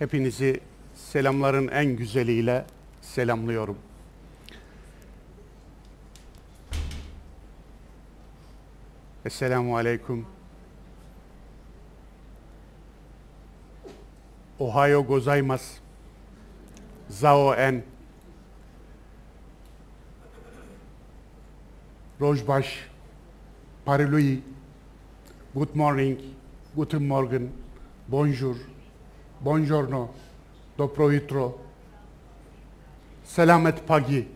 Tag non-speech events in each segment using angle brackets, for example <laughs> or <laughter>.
Hepinizi selamların en güzeliyle selamlıyorum. Esselamu Aleyküm. Ohio gozaimasu. Zao en. Rojbaş. Parilui. Good morning. Guten Morgen. Bonjour. Buongiorno. Dobro jutro. Selamet pagi.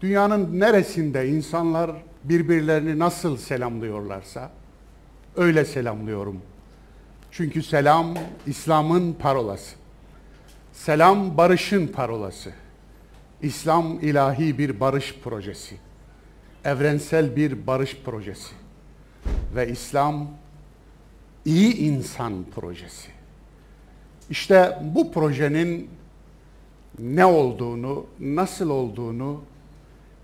Dünyanın neresinde insanlar birbirlerini nasıl selamlıyorlarsa öyle selamlıyorum. Çünkü selam İslam'ın parolası. Selam barışın parolası. İslam ilahi bir barış projesi. Evrensel bir barış projesi. Ve İslam iyi insan projesi. İşte bu projenin ne olduğunu, nasıl olduğunu,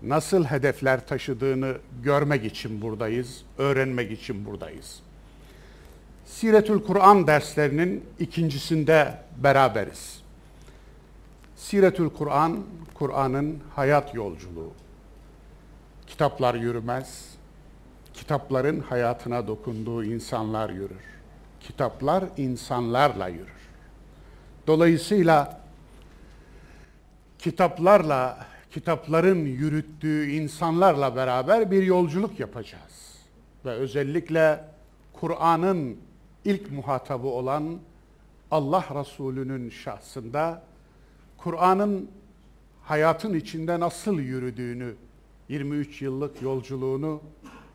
nasıl hedefler taşıdığını görmek için buradayız, öğrenmek için buradayız. Siretül Kur'an derslerinin ikincisinde beraberiz. Siretül Kur'an, Kur'an'ın hayat yolculuğu. Kitaplar yürümez, kitapların hayatına dokunduğu insanlar yürür. Kitaplar insanlarla yürür. Dolayısıyla kitaplarla, kitapların yürüttüğü insanlarla beraber bir yolculuk yapacağız. Ve özellikle Kur'an'ın ilk muhatabı olan Allah Resulü'nün şahsında Kur'an'ın hayatın içinde nasıl yürüdüğünü, 23 yıllık yolculuğunu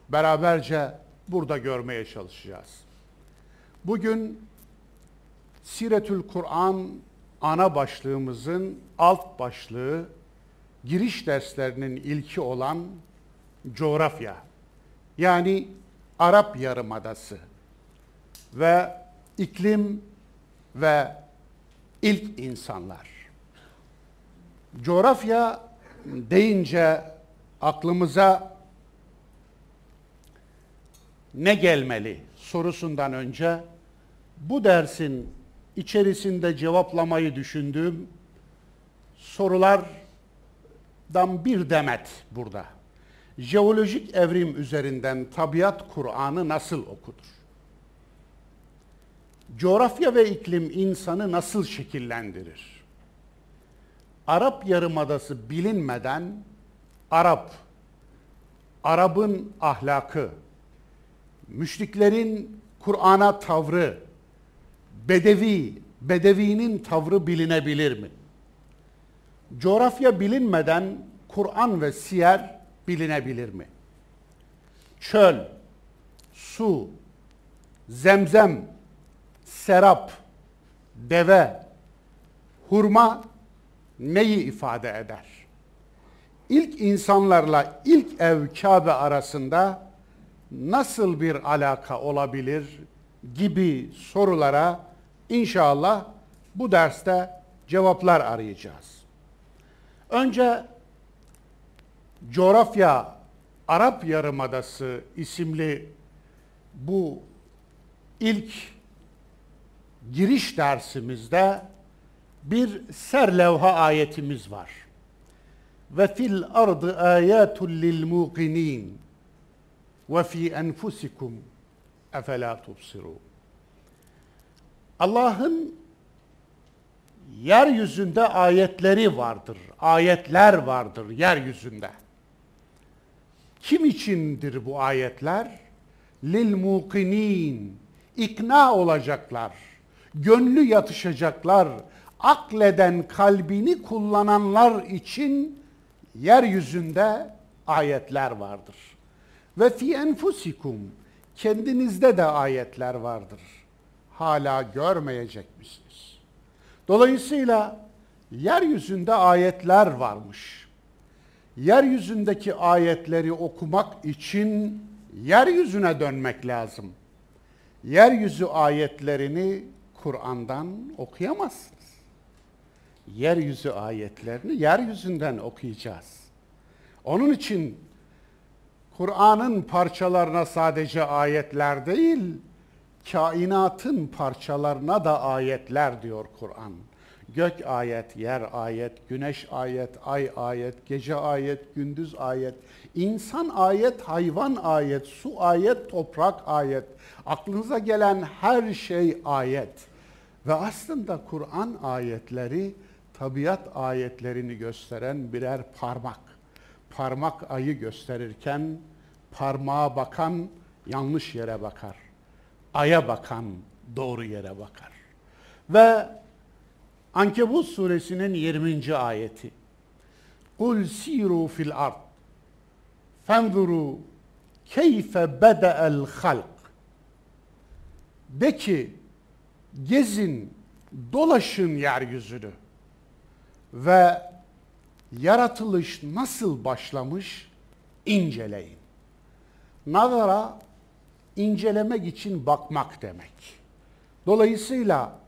beraberce burada görmeye çalışacağız. Bugün Siretül Kur'an ana başlığımızın alt başlığı giriş derslerinin ilki olan coğrafya. Yani Arap Yarımadası ve iklim ve ilk insanlar. Coğrafya deyince aklımıza ne gelmeli sorusundan önce bu dersin içerisinde cevaplamayı düşündüğüm sorulardan bir demet burada. Jeolojik evrim üzerinden tabiat Kur'an'ı nasıl okudur? Coğrafya ve iklim insanı nasıl şekillendirir? Arap Yarımadası bilinmeden Arap, Arap'ın ahlakı, müşriklerin Kur'an'a tavrı, Bedevi, Bedevi'nin tavrı bilinebilir mi? Coğrafya bilinmeden Kur'an ve siyer bilinebilir mi? Çöl, su, zemzem, serap, deve, hurma neyi ifade eder? İlk insanlarla ilk ev Kabe arasında nasıl bir alaka olabilir gibi sorulara İnşallah bu derste cevaplar arayacağız. Önce Coğrafya Arap Yarımadası isimli bu ilk giriş dersimizde bir serlevha ayetimiz var. Ve fil ardı ayatul lil muqinin ve fi enfusikum efela tubsirun. Allah'ın yeryüzünde ayetleri vardır. Ayetler vardır yeryüzünde. Kim içindir bu ayetler? Lil mukinin. İkna olacaklar. Gönlü yatışacaklar. Akleden kalbini kullananlar için yeryüzünde ayetler vardır. Ve fi enfusikum kendinizde de ayetler vardır hala görmeyecek misiniz? Dolayısıyla yeryüzünde ayetler varmış. Yeryüzündeki ayetleri okumak için yeryüzüne dönmek lazım. Yeryüzü ayetlerini Kur'an'dan okuyamazsınız. Yeryüzü ayetlerini yeryüzünden okuyacağız. Onun için Kur'an'ın parçalarına sadece ayetler değil, kainatın parçalarına da ayetler diyor Kur'an. Gök ayet, yer ayet, güneş ayet, ay ayet, gece ayet, gündüz ayet, insan ayet, hayvan ayet, su ayet, toprak ayet. Aklınıza gelen her şey ayet. Ve aslında Kur'an ayetleri tabiat ayetlerini gösteren birer parmak. Parmak ayı gösterirken parmağa bakan yanlış yere bakar. Aya bakan doğru yere bakar. Ve Ankebut suresinin 20. ayeti. Kul siru fil ard. Fenzuru keyfe bede'el halk. De ki gezin, dolaşın yeryüzünü ve yaratılış nasıl başlamış inceleyin. Nazara incelemek için bakmak demek. Dolayısıyla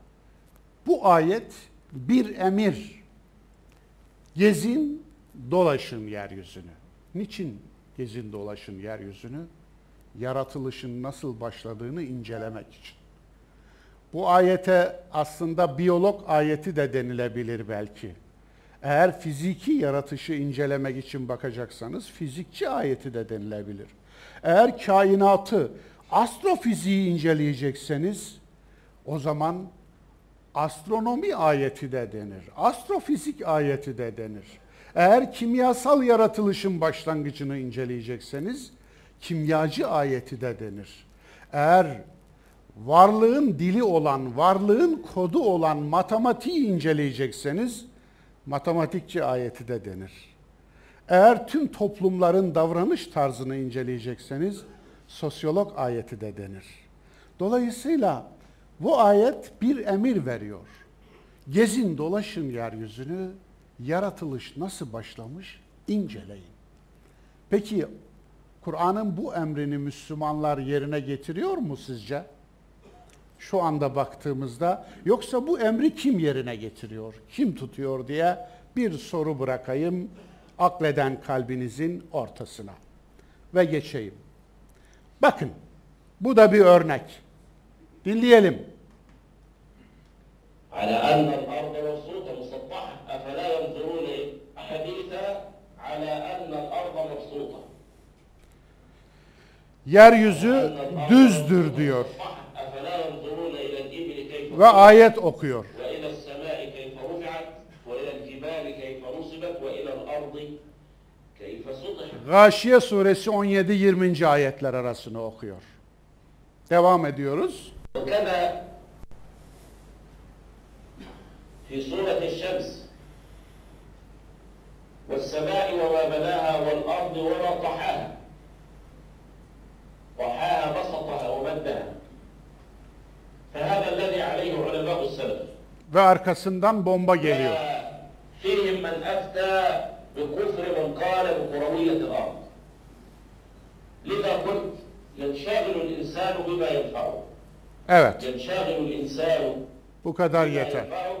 bu ayet bir emir. Gezin, dolaşın yeryüzünü. Niçin gezin, dolaşın yeryüzünü? Yaratılışın nasıl başladığını incelemek için. Bu ayete aslında biyolog ayeti de denilebilir belki. Eğer fiziki yaratışı incelemek için bakacaksanız fizikçi ayeti de denilebilir. Eğer kainatı, astrofiziği inceleyecekseniz o zaman astronomi ayeti de denir. Astrofizik ayeti de denir. Eğer kimyasal yaratılışın başlangıcını inceleyecekseniz kimyacı ayeti de denir. Eğer varlığın dili olan, varlığın kodu olan matematiği inceleyecekseniz matematikçi ayeti de denir. Eğer tüm toplumların davranış tarzını inceleyecekseniz sosyolog ayeti de denir. Dolayısıyla bu ayet bir emir veriyor. Gezin dolaşın yeryüzünü, yaratılış nasıl başlamış inceleyin. Peki Kur'an'ın bu emrini Müslümanlar yerine getiriyor mu sizce? Şu anda baktığımızda yoksa bu emri kim yerine getiriyor, kim tutuyor diye bir soru bırakayım akleden kalbinizin ortasına ve geçeyim. Bakın bu da bir örnek. Dinleyelim. على أن الأرض مبسوطة مسطحة أفلا ينظرون حديثا على أن الأرض مبسوطة Yeryüzü düzdür diyor مسطحة أفلا ينظرون إلى الإبل كيف ve ayet okuyor. وإلى Gâşiye suresi 17-20. ayetler arasını okuyor. Devam ediyoruz. وكذا في سورة الشمس والسماء وما بناها والأرض وما طحاها طحاها بسطها ومدها فهذا الذي عليه علماء السلف Ve arkasından bomba geliyor. فيهم من أفتى بكفر من قال بكروية الأرض لذا قلت ينشغل الإنسان بما ينفعه Evet, ينشغل الإنسان bu kadar بما yeter. ينفعه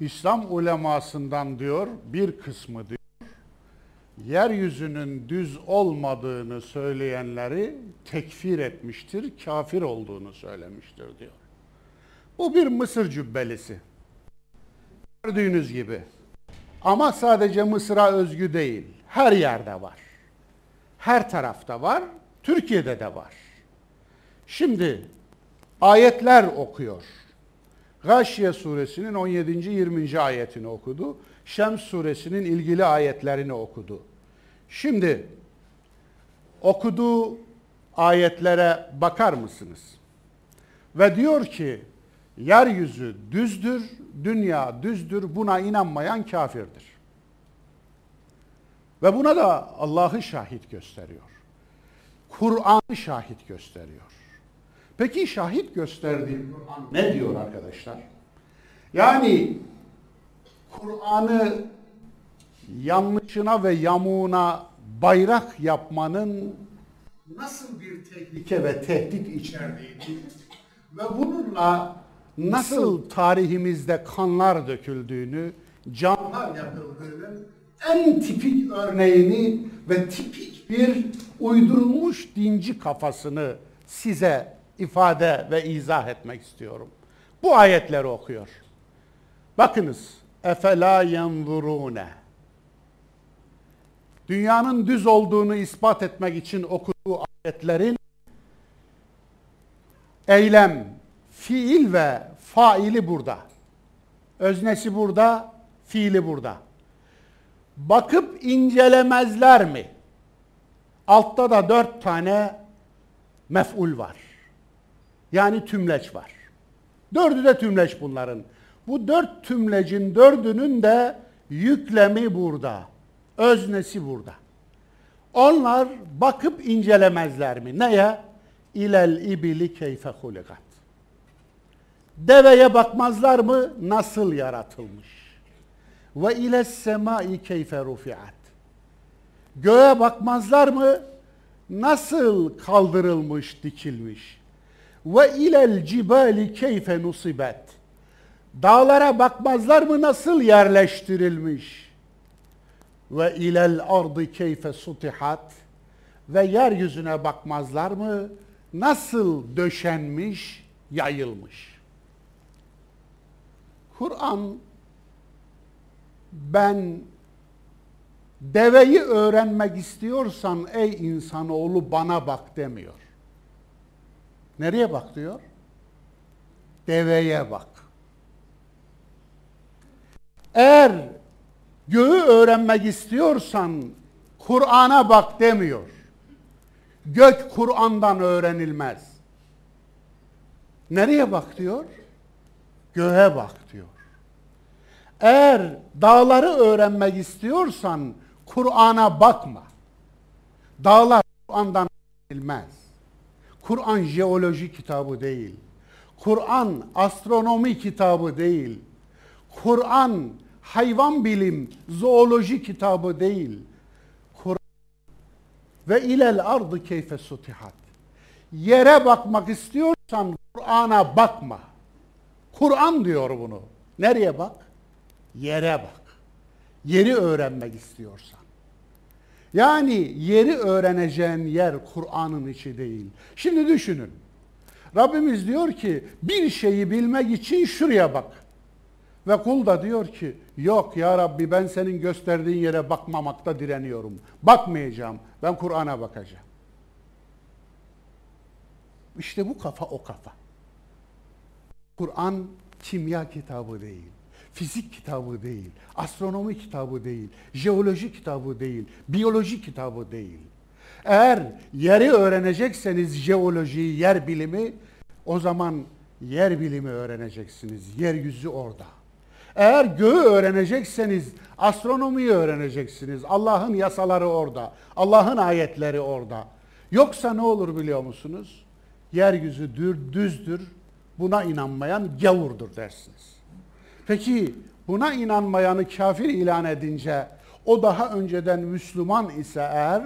İslam ulemasından diyor, bir kısmı diyor, yeryüzünün düz olmadığını söyleyenleri tekfir etmiştir, kafir olduğunu söylemiştir diyor. Bu bir Mısır cübbelisi. Gördüğünüz gibi. Ama sadece Mısır'a özgü değil, her yerde var. Her tarafta var, Türkiye'de de var. Şimdi ayetler okuyor. Gâşiye suresinin 17. 20. ayetini okudu. Şems suresinin ilgili ayetlerini okudu. Şimdi okuduğu ayetlere bakar mısınız? Ve diyor ki yeryüzü düzdür, dünya düzdür, buna inanmayan kafirdir. Ve buna da Allah'ı şahit gösteriyor. Kur'an'ı şahit gösteriyor. Peki şahit gösterdiği Kur'an ne diyor arkadaşlar? Yani Kur'an'ı yanlışına ve yamuğuna bayrak yapmanın nasıl bir tehlike ve tehdit içerdiğini ve bununla nasıl tarihimizde kanlar döküldüğünü, canlar yakıldığının en tipik örneğini ve tipik bir uydurulmuş dinci kafasını size ifade ve izah etmek istiyorum. Bu ayetleri okuyor. Bakınız. Efela yenzurune. Dünyanın düz olduğunu ispat etmek için okuduğu ayetlerin eylem, fiil ve faili burada. Öznesi burada, fiili burada. Bakıp incelemezler mi? Altta da dört tane mef'ul var. Yani tümleç var. Dördü de tümleç bunların. Bu dört tümlecin dördünün de yüklemi burada. Öznesi burada. Onlar bakıp incelemezler mi? Neye? İlel ibili keyfe hulikat. Deveye bakmazlar mı? Nasıl yaratılmış? Ve ile semai keyfe rufiat. Göğe bakmazlar mı? Nasıl kaldırılmış, dikilmiş? Ve ilel cibali keyfe nusibet. Dağlara bakmazlar mı nasıl yerleştirilmiş? Ve ilel ardı keyfe sutihat. Ve yeryüzüne bakmazlar mı nasıl döşenmiş, yayılmış? Kur'an ben deveyi öğrenmek istiyorsan ey insanoğlu bana bak demiyor. Nereye bak diyor? Deveye bak. Eğer göğü öğrenmek istiyorsan Kur'an'a bak demiyor. Gök Kur'an'dan öğrenilmez. Nereye bak diyor? Göğe bak diyor. Eğer dağları öğrenmek istiyorsan Kur'an'a bakma. Dağlar Kur'an'dan öğrenilmez. Kur'an jeoloji kitabı değil. Kur'an astronomi kitabı değil. Kur'an hayvan bilim, zooloji kitabı değil. Kur'an ve ilel ardı keyfe sutihat. Yere bakmak istiyorsan Kur'an'a bakma. Kur'an diyor bunu. Nereye bak? Yere bak. Yeri öğrenmek istiyorsan. Yani yeri öğreneceğin yer Kur'an'ın içi değil. Şimdi düşünün. Rabbimiz diyor ki bir şeyi bilmek için şuraya bak. Ve kul da diyor ki yok ya Rabbi ben senin gösterdiğin yere bakmamakta direniyorum. Bakmayacağım. Ben Kur'an'a bakacağım. İşte bu kafa o kafa. Kur'an kimya kitabı değil. Fizik kitabı değil, astronomi kitabı değil, jeoloji kitabı değil, biyoloji kitabı değil. Eğer yeri öğrenecekseniz jeolojiyi, yer bilimi o zaman yer bilimi öğreneceksiniz. Yeryüzü orada. Eğer göğü öğrenecekseniz astronomiyi öğreneceksiniz. Allah'ın yasaları orada. Allah'ın ayetleri orada. Yoksa ne olur biliyor musunuz? Yeryüzü dür, düzdür. Buna inanmayan gavurdur dersiniz. Peki buna inanmayanı kafir ilan edince o daha önceden Müslüman ise eğer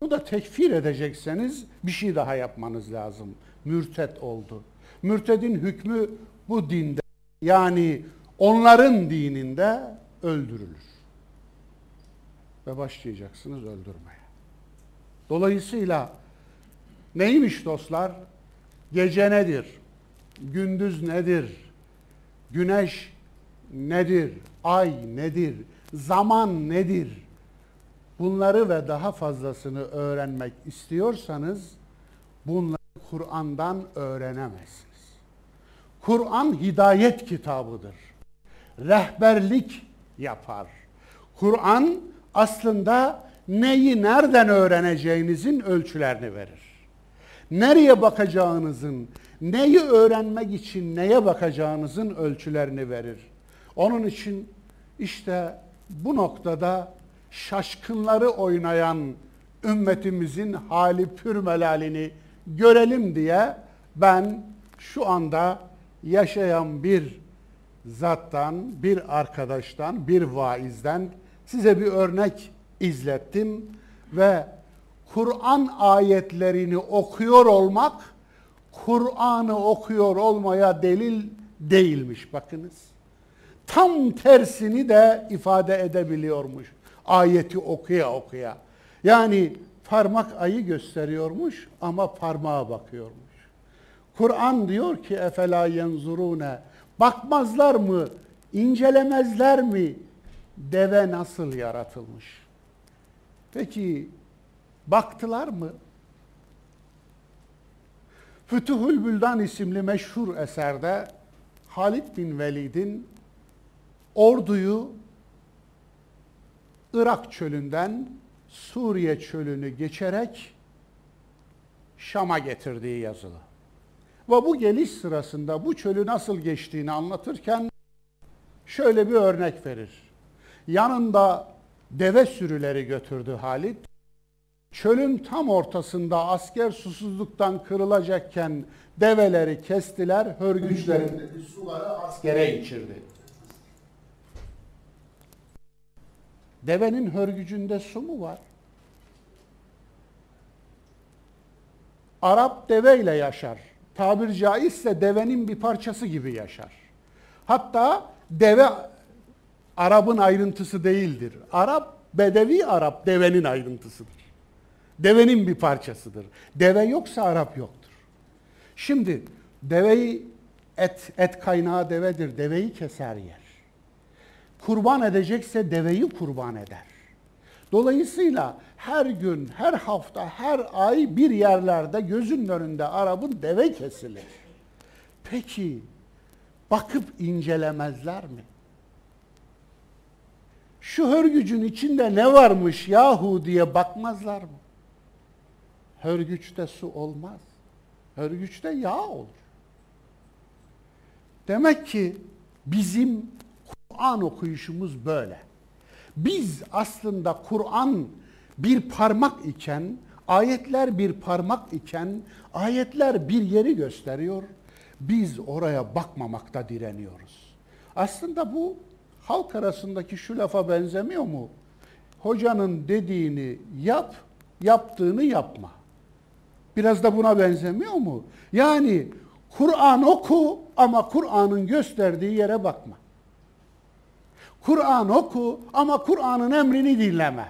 onu da tekfir edecekseniz bir şey daha yapmanız lazım. Mürtet oldu. Mürtedin hükmü bu dinde yani onların dininde öldürülür. Ve başlayacaksınız öldürmeye. Dolayısıyla neymiş dostlar? Gece nedir? Gündüz nedir? Güneş nedir? Ay nedir? Zaman nedir? Bunları ve daha fazlasını öğrenmek istiyorsanız bunları Kur'an'dan öğrenemezsiniz. Kur'an hidayet kitabıdır. Rehberlik yapar. Kur'an aslında neyi nereden öğreneceğinizin ölçülerini verir. Nereye bakacağınızın, neyi öğrenmek için neye bakacağınızın ölçülerini verir. Onun için işte bu noktada şaşkınları oynayan ümmetimizin hali pürmelalini görelim diye ben şu anda yaşayan bir zattan, bir arkadaştan, bir vaizden size bir örnek izlettim ve Kur'an ayetlerini okuyor olmak Kur'an'ı okuyor olmaya delil değilmiş bakınız. Tam tersini de ifade edebiliyormuş ayeti okuya okuya. Yani parmak ayı gösteriyormuş ama parmağa bakıyormuş. Kur'an diyor ki efela yenzurune bakmazlar mı, incelemezler mi deve nasıl yaratılmış? Peki baktılar mı? Fütuhul Büldan isimli meşhur eserde Halid bin Velid'in orduyu Irak çölünden Suriye çölünü geçerek Şam'a getirdiği yazılı. Ve bu geliş sırasında bu çölü nasıl geçtiğini anlatırken şöyle bir örnek verir. Yanında deve sürüleri götürdü Halit. Çölün tam ortasında asker susuzluktan kırılacakken develeri kestiler, hörgüçlerindeki suları askere içirdi. Devenin hörgücünde su mu var? Arap deveyle yaşar. Tabir caizse devenin bir parçası gibi yaşar. Hatta deve Arap'ın ayrıntısı değildir. Arap, bedevi Arap devenin ayrıntısıdır. Devenin bir parçasıdır. Deve yoksa Arap yoktur. Şimdi deveyi et, et kaynağı devedir. Deveyi keser yer. Kurban edecekse deveyi kurban eder. Dolayısıyla her gün, her hafta, her ay bir yerlerde gözün önünde Arap'ın deve kesilir. Peki bakıp incelemezler mi? Şu hörgücün içinde ne varmış yahu diye bakmazlar mı? Hörgüçte su olmaz. Hörgüçte yağ olur. Demek ki bizim Kur'an okuyuşumuz böyle. Biz aslında Kur'an bir parmak iken, ayetler bir parmak iken, ayetler bir yeri gösteriyor. Biz oraya bakmamakta direniyoruz. Aslında bu halk arasındaki şu lafa benzemiyor mu? Hocanın dediğini yap, yaptığını yapma. Biraz da buna benzemiyor mu? Yani Kur'an oku ama Kur'an'ın gösterdiği yere bakma. Kur'an oku ama Kur'an'ın emrini dinleme.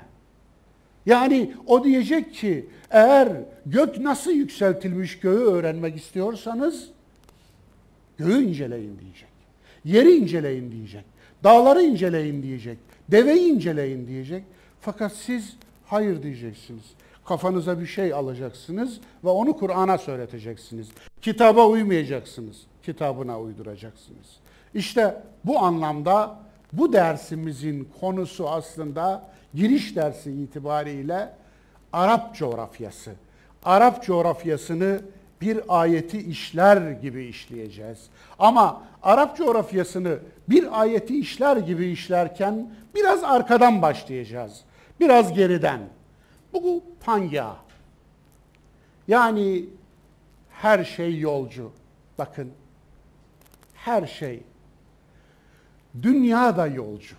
Yani o diyecek ki eğer gök nasıl yükseltilmiş göğü öğrenmek istiyorsanız göğü inceleyin diyecek. Yeri inceleyin diyecek. Dağları inceleyin diyecek. Deveyi inceleyin diyecek. Fakat siz hayır diyeceksiniz. Kafanıza bir şey alacaksınız ve onu Kur'an'a söyleteceksiniz. Kitaba uymayacaksınız. Kitabına uyduracaksınız. İşte bu anlamda bu dersimizin konusu aslında giriş dersi itibariyle Arap coğrafyası. Arap coğrafyasını bir ayeti işler gibi işleyeceğiz. Ama Arap coğrafyasını bir ayeti işler gibi işlerken biraz arkadan başlayacağız. Biraz geriden. Bu panya. Yani her şey yolcu. Bakın her şey. Dünya da yolcu.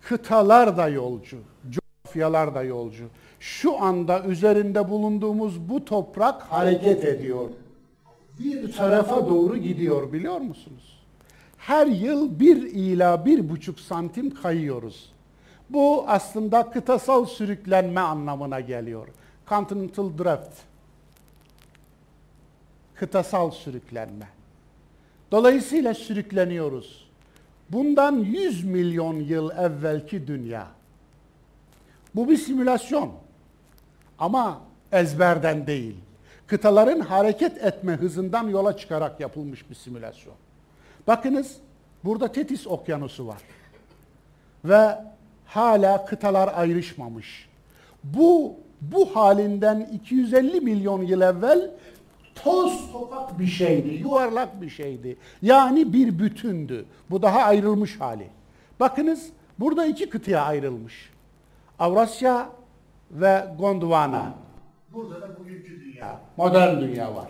Kıtalar da yolcu. Coğrafyalar da yolcu. Şu anda üzerinde bulunduğumuz bu toprak hareket ediyor. Bir tarafa doğru gidiyor biliyor musunuz? Her yıl bir ila bir buçuk santim kayıyoruz. Bu aslında kıtasal sürüklenme anlamına geliyor. Continental drift. Kıtasal sürüklenme. Dolayısıyla sürükleniyoruz. Bundan 100 milyon yıl evvelki dünya. Bu bir simülasyon. Ama ezberden değil. Kıtaların hareket etme hızından yola çıkarak yapılmış bir simülasyon. Bakınız burada Tetis Okyanusu var. Ve hala kıtalar ayrışmamış. Bu bu halinden 250 milyon yıl evvel toz topak bir şeydi, yuvarlak bir şeydi. Yani bir bütündü. Bu daha ayrılmış hali. Bakınız burada iki kıtaya ayrılmış. Avrasya ve Gondwana. Burada da bugünkü dünya, modern dünya var.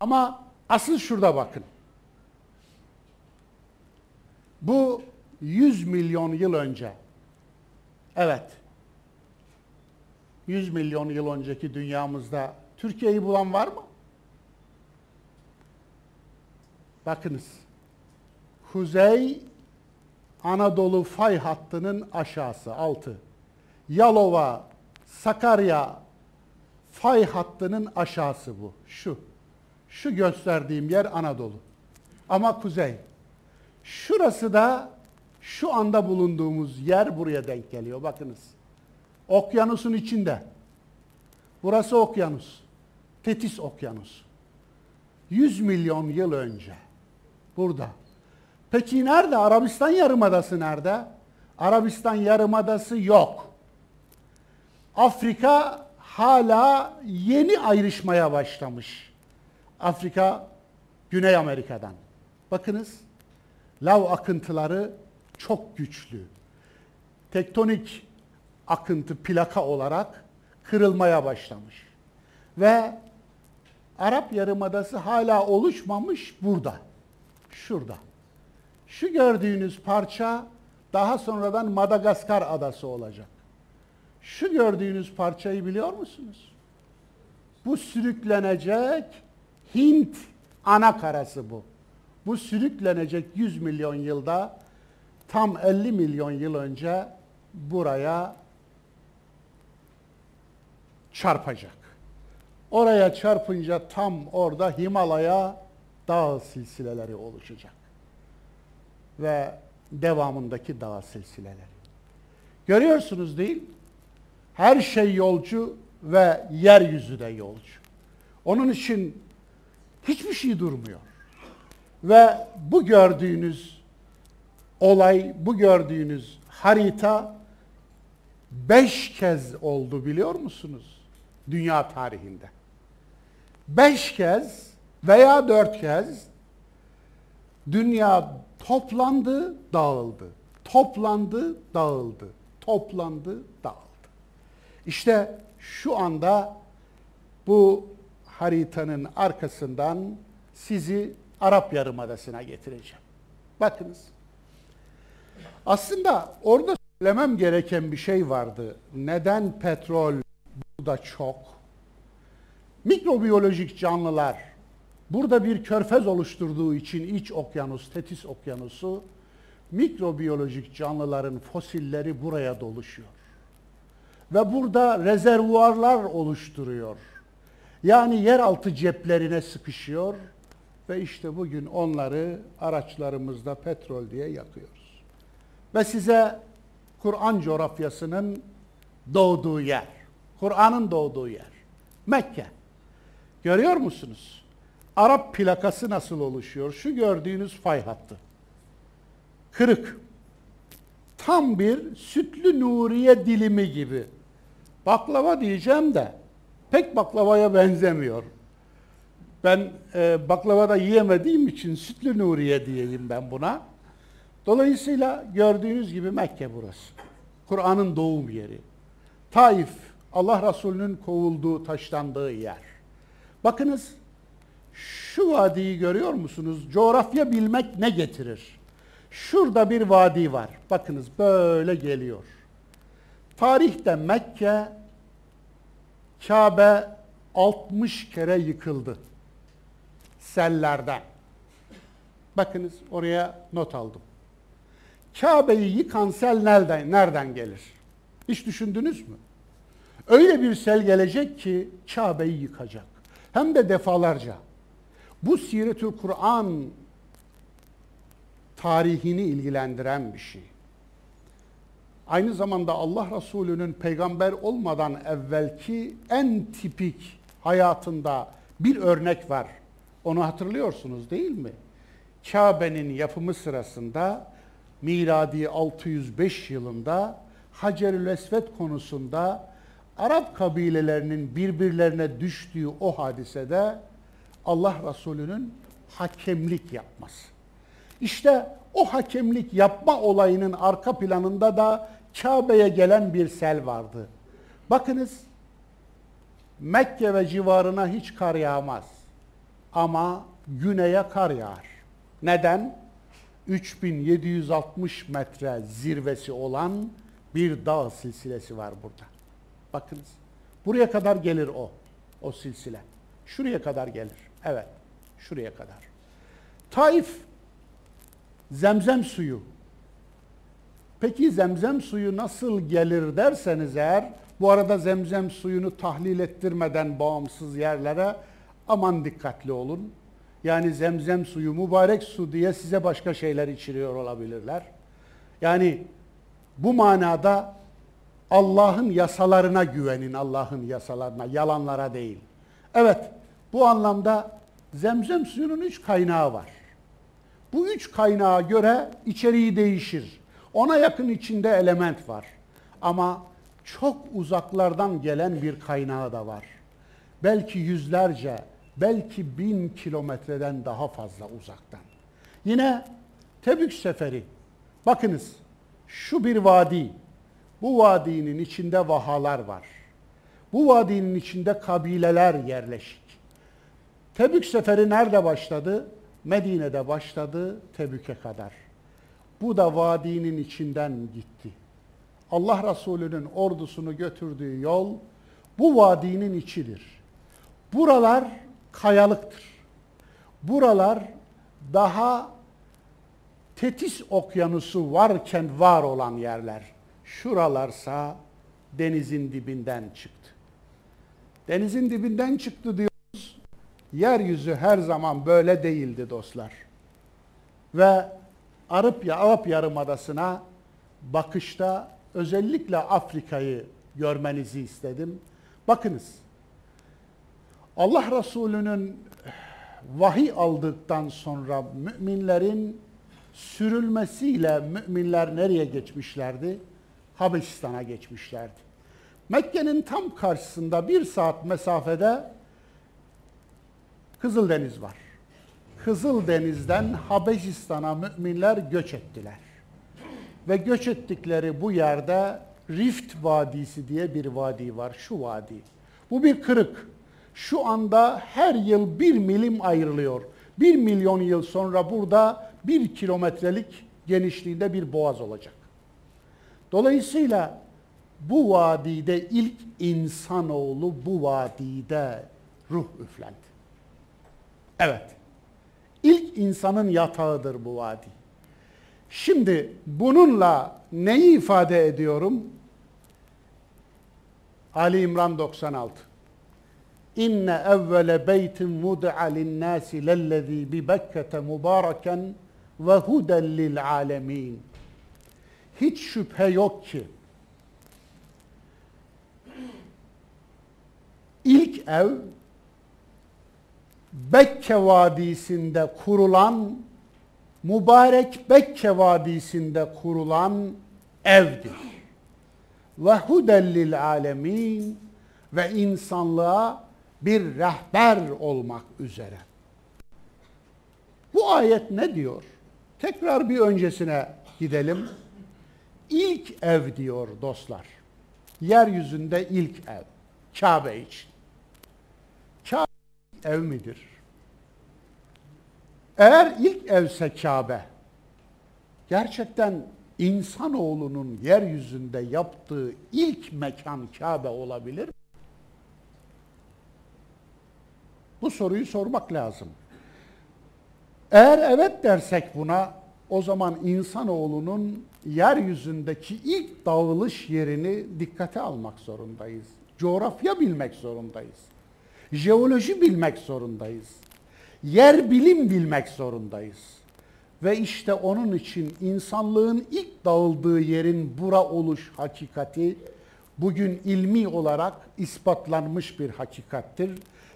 Ama asıl şurada bakın. Bu 100 milyon yıl önce Evet. 100 milyon yıl önceki dünyamızda Türkiye'yi bulan var mı? Bakınız. Kuzey Anadolu fay hattının aşağısı, altı. Yalova, Sakarya, Fay hattının aşağısı bu. Şu. Şu gösterdiğim yer Anadolu. Ama kuzey. Şurası da şu anda bulunduğumuz yer buraya denk geliyor. Bakınız. Okyanusun içinde. Burası okyanus. Tetis okyanus. 100 milyon yıl önce. Burada. Peki nerede? Arabistan Yarımadası nerede? Arabistan Yarımadası yok. Afrika hala yeni ayrışmaya başlamış. Afrika Güney Amerika'dan. Bakınız lav akıntıları çok güçlü. Tektonik akıntı plaka olarak kırılmaya başlamış. Ve Arap Yarımadası hala oluşmamış burada. Şurada. Şu gördüğünüz parça daha sonradan Madagaskar adası olacak. Şu gördüğünüz parçayı biliyor musunuz? Bu sürüklenecek Hint ana karası bu. Bu sürüklenecek 100 milyon yılda tam 50 milyon yıl önce buraya çarpacak. Oraya çarpınca tam orada Himalaya dağ silsileleri oluşacak. Ve devamındaki dağ silsileleri. Görüyorsunuz değil Her şey yolcu ve yeryüzü de yolcu. Onun için hiçbir şey durmuyor. Ve bu gördüğünüz olay, bu gördüğünüz harita beş kez oldu biliyor musunuz? Dünya tarihinde. Beş kez veya dört kez dünya toplandı, dağıldı. Toplandı, dağıldı. Toplandı, dağıldı. İşte şu anda bu haritanın arkasından sizi Arap Yarımadası'na getireceğim. Bakınız. Aslında orada söylemem gereken bir şey vardı. Neden petrol burada çok? Mikrobiyolojik canlılar burada bir körfez oluşturduğu için iç okyanus, Tetis okyanusu mikrobiyolojik canlıların fosilleri buraya doluşuyor. Ve burada rezervuarlar oluşturuyor. Yani yeraltı ceplerine sıkışıyor ve işte bugün onları araçlarımızda petrol diye yakıyoruz. Ve size Kur'an coğrafyasının doğduğu yer, Kur'an'ın doğduğu yer, Mekke. Görüyor musunuz? Arap plakası nasıl oluşuyor? Şu gördüğünüz fay hattı. Kırık. Tam bir sütlü nuriye dilimi gibi. Baklava diyeceğim de pek baklavaya benzemiyor. Ben e, baklavada yiyemediğim için sütlü Nuriye diyeyim ben buna. Dolayısıyla gördüğünüz gibi Mekke burası. Kur'an'ın doğum yeri. Taif, Allah Resulü'nün kovulduğu, taşlandığı yer. Bakınız, şu vadiyi görüyor musunuz? Coğrafya bilmek ne getirir? Şurada bir vadi var. Bakınız böyle geliyor. Tarihte Mekke, Kabe 60 kere yıkıldı sellerden. Bakınız oraya not aldım. Kabe'yi yıkan sel nereden, nereden gelir? Hiç düşündünüz mü? Öyle bir sel gelecek ki Kabe'yi yıkacak. Hem de defalarca. Bu Siretül Kur'an tarihini ilgilendiren bir şey. Aynı zamanda Allah Resulü'nün peygamber olmadan evvelki en tipik hayatında bir örnek var. Onu hatırlıyorsunuz değil mi? Kabe'nin yapımı sırasında miladi 605 yılında Hacerül Esved konusunda Arap kabilelerinin birbirlerine düştüğü o hadisede Allah Resulü'nün hakemlik yapması. İşte o hakemlik yapma olayının arka planında da Kabe'ye gelen bir sel vardı. Bakınız Mekke ve civarına hiç kar yağmaz. Ama güneye kar yağar. Neden? 3760 metre zirvesi olan bir dağ silsilesi var burada. Bakınız. Buraya kadar gelir o. O silsile. Şuraya kadar gelir. Evet. Şuraya kadar. Taif zemzem suyu. Peki zemzem suyu nasıl gelir derseniz eğer Bu arada zemzem suyunu tahlil ettirmeden bağımsız yerlere aman dikkatli olun. Yani zemzem suyu mübarek su diye size başka şeyler içiriyor olabilirler. Yani bu manada Allah'ın yasalarına güvenin, Allah'ın yasalarına, yalanlara değil. Evet, bu anlamda zemzem suyunun üç kaynağı var. Bu üç kaynağa göre içeriği değişir. Ona yakın içinde element var. Ama çok uzaklardan gelen bir kaynağı da var. Belki yüzlerce, belki bin kilometreden daha fazla uzaktan. Yine Tebük seferi. Bakınız şu bir vadi. Bu vadinin içinde vahalar var. Bu vadinin içinde kabileler yerleşik. Tebük seferi nerede başladı? Medine'de başladı Tebük'e kadar. Bu da vadinin içinden gitti. Allah Resulü'nün ordusunu götürdüğü yol bu vadinin içidir. Buralar kayalıktır. Buralar daha Tetis okyanusu varken var olan yerler. Şuralarsa denizin dibinden çıktı. Denizin dibinden çıktı diyoruz. Yeryüzü her zaman böyle değildi dostlar. Ve Arap, Arap Yarımadası'na bakışta özellikle Afrika'yı görmenizi istedim. Bakınız, Allah Resulü'nün vahiy aldıktan sonra müminlerin sürülmesiyle müminler nereye geçmişlerdi? Habeşistan'a geçmişlerdi. Mekke'nin tam karşısında bir saat mesafede Kızıldeniz var. Kızıldeniz'den Habeşistan'a müminler göç ettiler. Ve göç ettikleri bu yerde Rift Vadisi diye bir vadi var. Şu vadi. Bu bir kırık. Şu anda her yıl bir milim ayrılıyor. Bir milyon yıl sonra burada bir kilometrelik genişliğinde bir boğaz olacak. Dolayısıyla bu vadide ilk insanoğlu bu vadide ruh üflendi. Evet. İlk insanın yatağıdır bu vadi. Şimdi bununla neyi ifade ediyorum? Ali İmran 96. İnne evvele beytin vud'a linnâsi lellezî bi Bekke'te mübâreken ve huden lil alemin. Hiç şüphe yok ki ilk ev Bekke Vadisi'nde kurulan mübarek Bekke Vadisi'nde kurulan evdir. Ve hudellil alemin ve insanlığa bir rehber olmak üzere. Bu ayet ne diyor? Tekrar bir öncesine gidelim. İlk ev diyor dostlar. Yeryüzünde ilk ev. Kabe için. Kabe ev midir? Eğer ilk evse Kabe, gerçekten insanoğlunun yeryüzünde yaptığı ilk mekan Kabe olabilir mi? Bu soruyu sormak lazım. Eğer evet dersek buna o zaman insanoğlunun yeryüzündeki ilk dağılış yerini dikkate almak zorundayız. Coğrafya bilmek zorundayız. Jeoloji bilmek zorundayız. Yer bilim bilmek zorundayız. Ve işte onun için insanlığın ilk dağıldığı yerin bura oluş hakikati bugün ilmi olarak ispatlanmış bir hakikattir.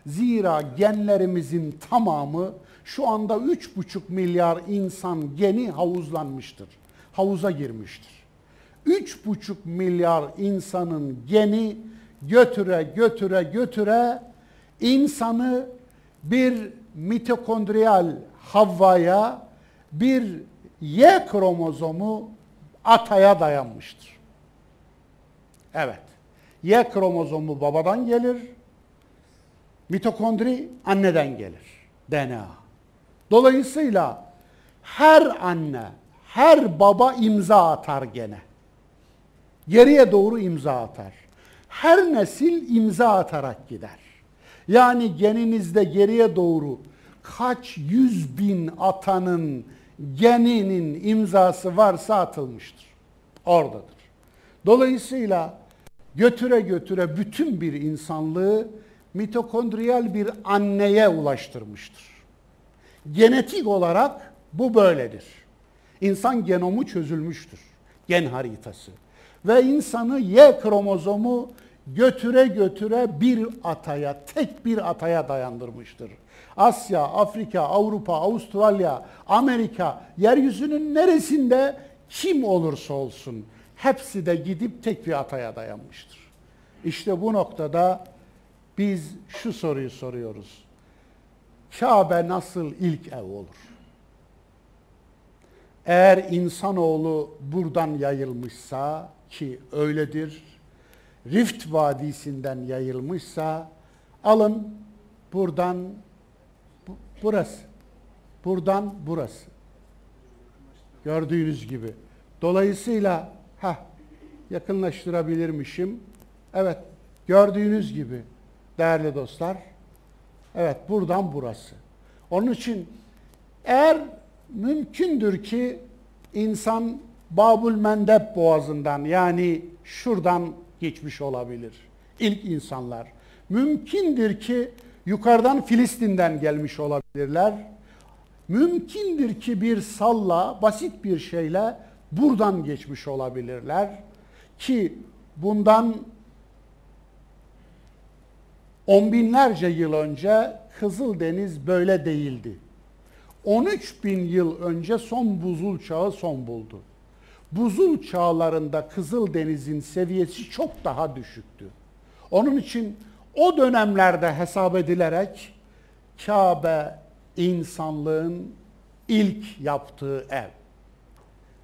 Zira genlerimizin tamamı şu anda 3,5 milyar insan geni havuzlanmıştır. Havuza girmiştir. 3,5 milyar insanın geni götüre götüre götüre insanı bir mitokondriyal Havva'ya bir Y kromozomu ataya dayanmıştır. Evet. Y kromozomu babadan gelir. Mitokondri anneden gelir. DNA. Dolayısıyla her anne, her baba imza atar gene. Geriye doğru imza atar. Her nesil imza atarak gider. Yani geninizde geriye doğru kaç yüz bin atanın geninin imzası varsa atılmıştır. Oradadır. Dolayısıyla götüre götüre bütün bir insanlığı mitokondriyal bir anneye ulaştırmıştır. Genetik olarak bu böyledir. İnsan genomu çözülmüştür. Gen haritası. Ve insanı Y kromozomu götüre götüre bir ataya, tek bir ataya dayandırmıştır. Asya, Afrika, Avrupa, Avustralya, Amerika, yeryüzünün neresinde kim olursa olsun hepsi de gidip tek bir ataya dayanmıştır. İşte bu noktada biz şu soruyu soruyoruz. Kabe nasıl ilk ev olur? Eğer insanoğlu buradan yayılmışsa ki öyledir, Rift Vadisi'nden yayılmışsa alın buradan bu, burası. Buradan burası. Gördüğünüz gibi. Dolayısıyla ha yakınlaştırabilirmişim. Evet, gördüğünüz gibi değerli dostlar. Evet, buradan burası. Onun için eğer mümkündür ki insan Babul Mendeb boğazından yani şuradan geçmiş olabilir. İlk insanlar. Mümkündür ki yukarıdan Filistin'den gelmiş olabilirler. Mümkündür ki bir salla, basit bir şeyle buradan geçmiş olabilirler. Ki bundan on binlerce yıl önce Kızıldeniz böyle değildi. 13 bin yıl önce son buzul çağı son buldu. Buzul çağlarında Kızıldeniz'in seviyesi çok daha düşüktü. Onun için o dönemlerde hesap edilerek Kabe insanlığın ilk yaptığı ev.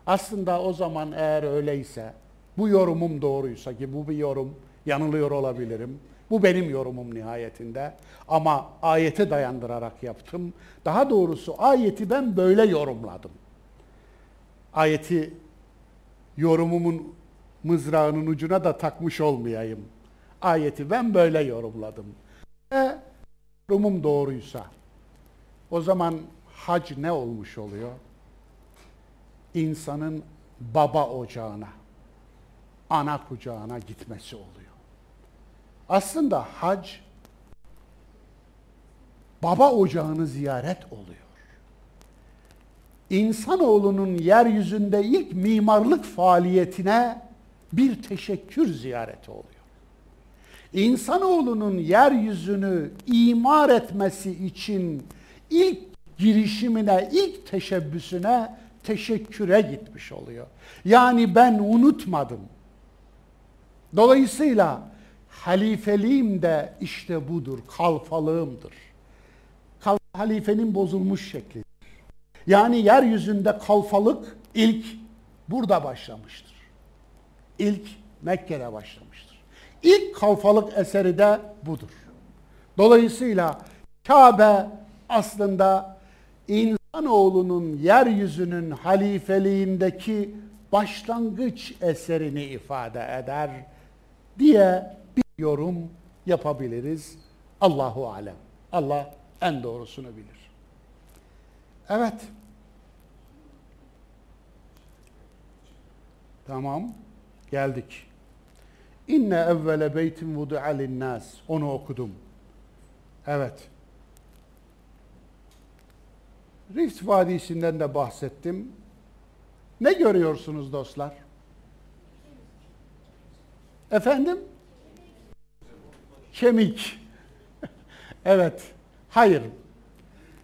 Aslında o zaman eğer öyleyse, bu yorumum doğruysa ki bu bir yorum, yanılıyor olabilirim. Bu benim yorumum nihayetinde. Ama ayete dayandırarak yaptım. Daha doğrusu ayeti ben böyle yorumladım. Ayeti yorumumun mızrağının ucuna da takmış olmayayım. Ayeti ben böyle yorumladım. Ve yorumum doğruysa o zaman hac ne olmuş oluyor? İnsanın baba ocağına, ana kucağına gitmesi oluyor. Aslında hac baba ocağını ziyaret oluyor. İnsanoğlunun yeryüzünde ilk mimarlık faaliyetine bir teşekkür ziyareti oluyor. İnsanoğlunun yeryüzünü imar etmesi için ilk girişimine, ilk teşebbüsüne teşekküre gitmiş oluyor. Yani ben unutmadım. Dolayısıyla halifeliğim de işte budur, kalfalığımdır. Kal halifenin bozulmuş şekli. Yani yeryüzünde kalfalık ilk burada başlamıştır. İlk Mekke'de başlamıştır. İlk kalfalık eseri de budur. Dolayısıyla Kabe aslında insanoğlunun yeryüzünün halifeliğindeki başlangıç eserini ifade eder diye yorum yapabiliriz. Allahu alem. Allah en doğrusunu bilir. Evet. Tamam. Geldik. İnne evvele beytin vudu'a linnas. Onu okudum. Evet. Rift Vadisi'nden de bahsettim. Ne görüyorsunuz dostlar? Efendim? Kemik. <laughs> evet. Hayır.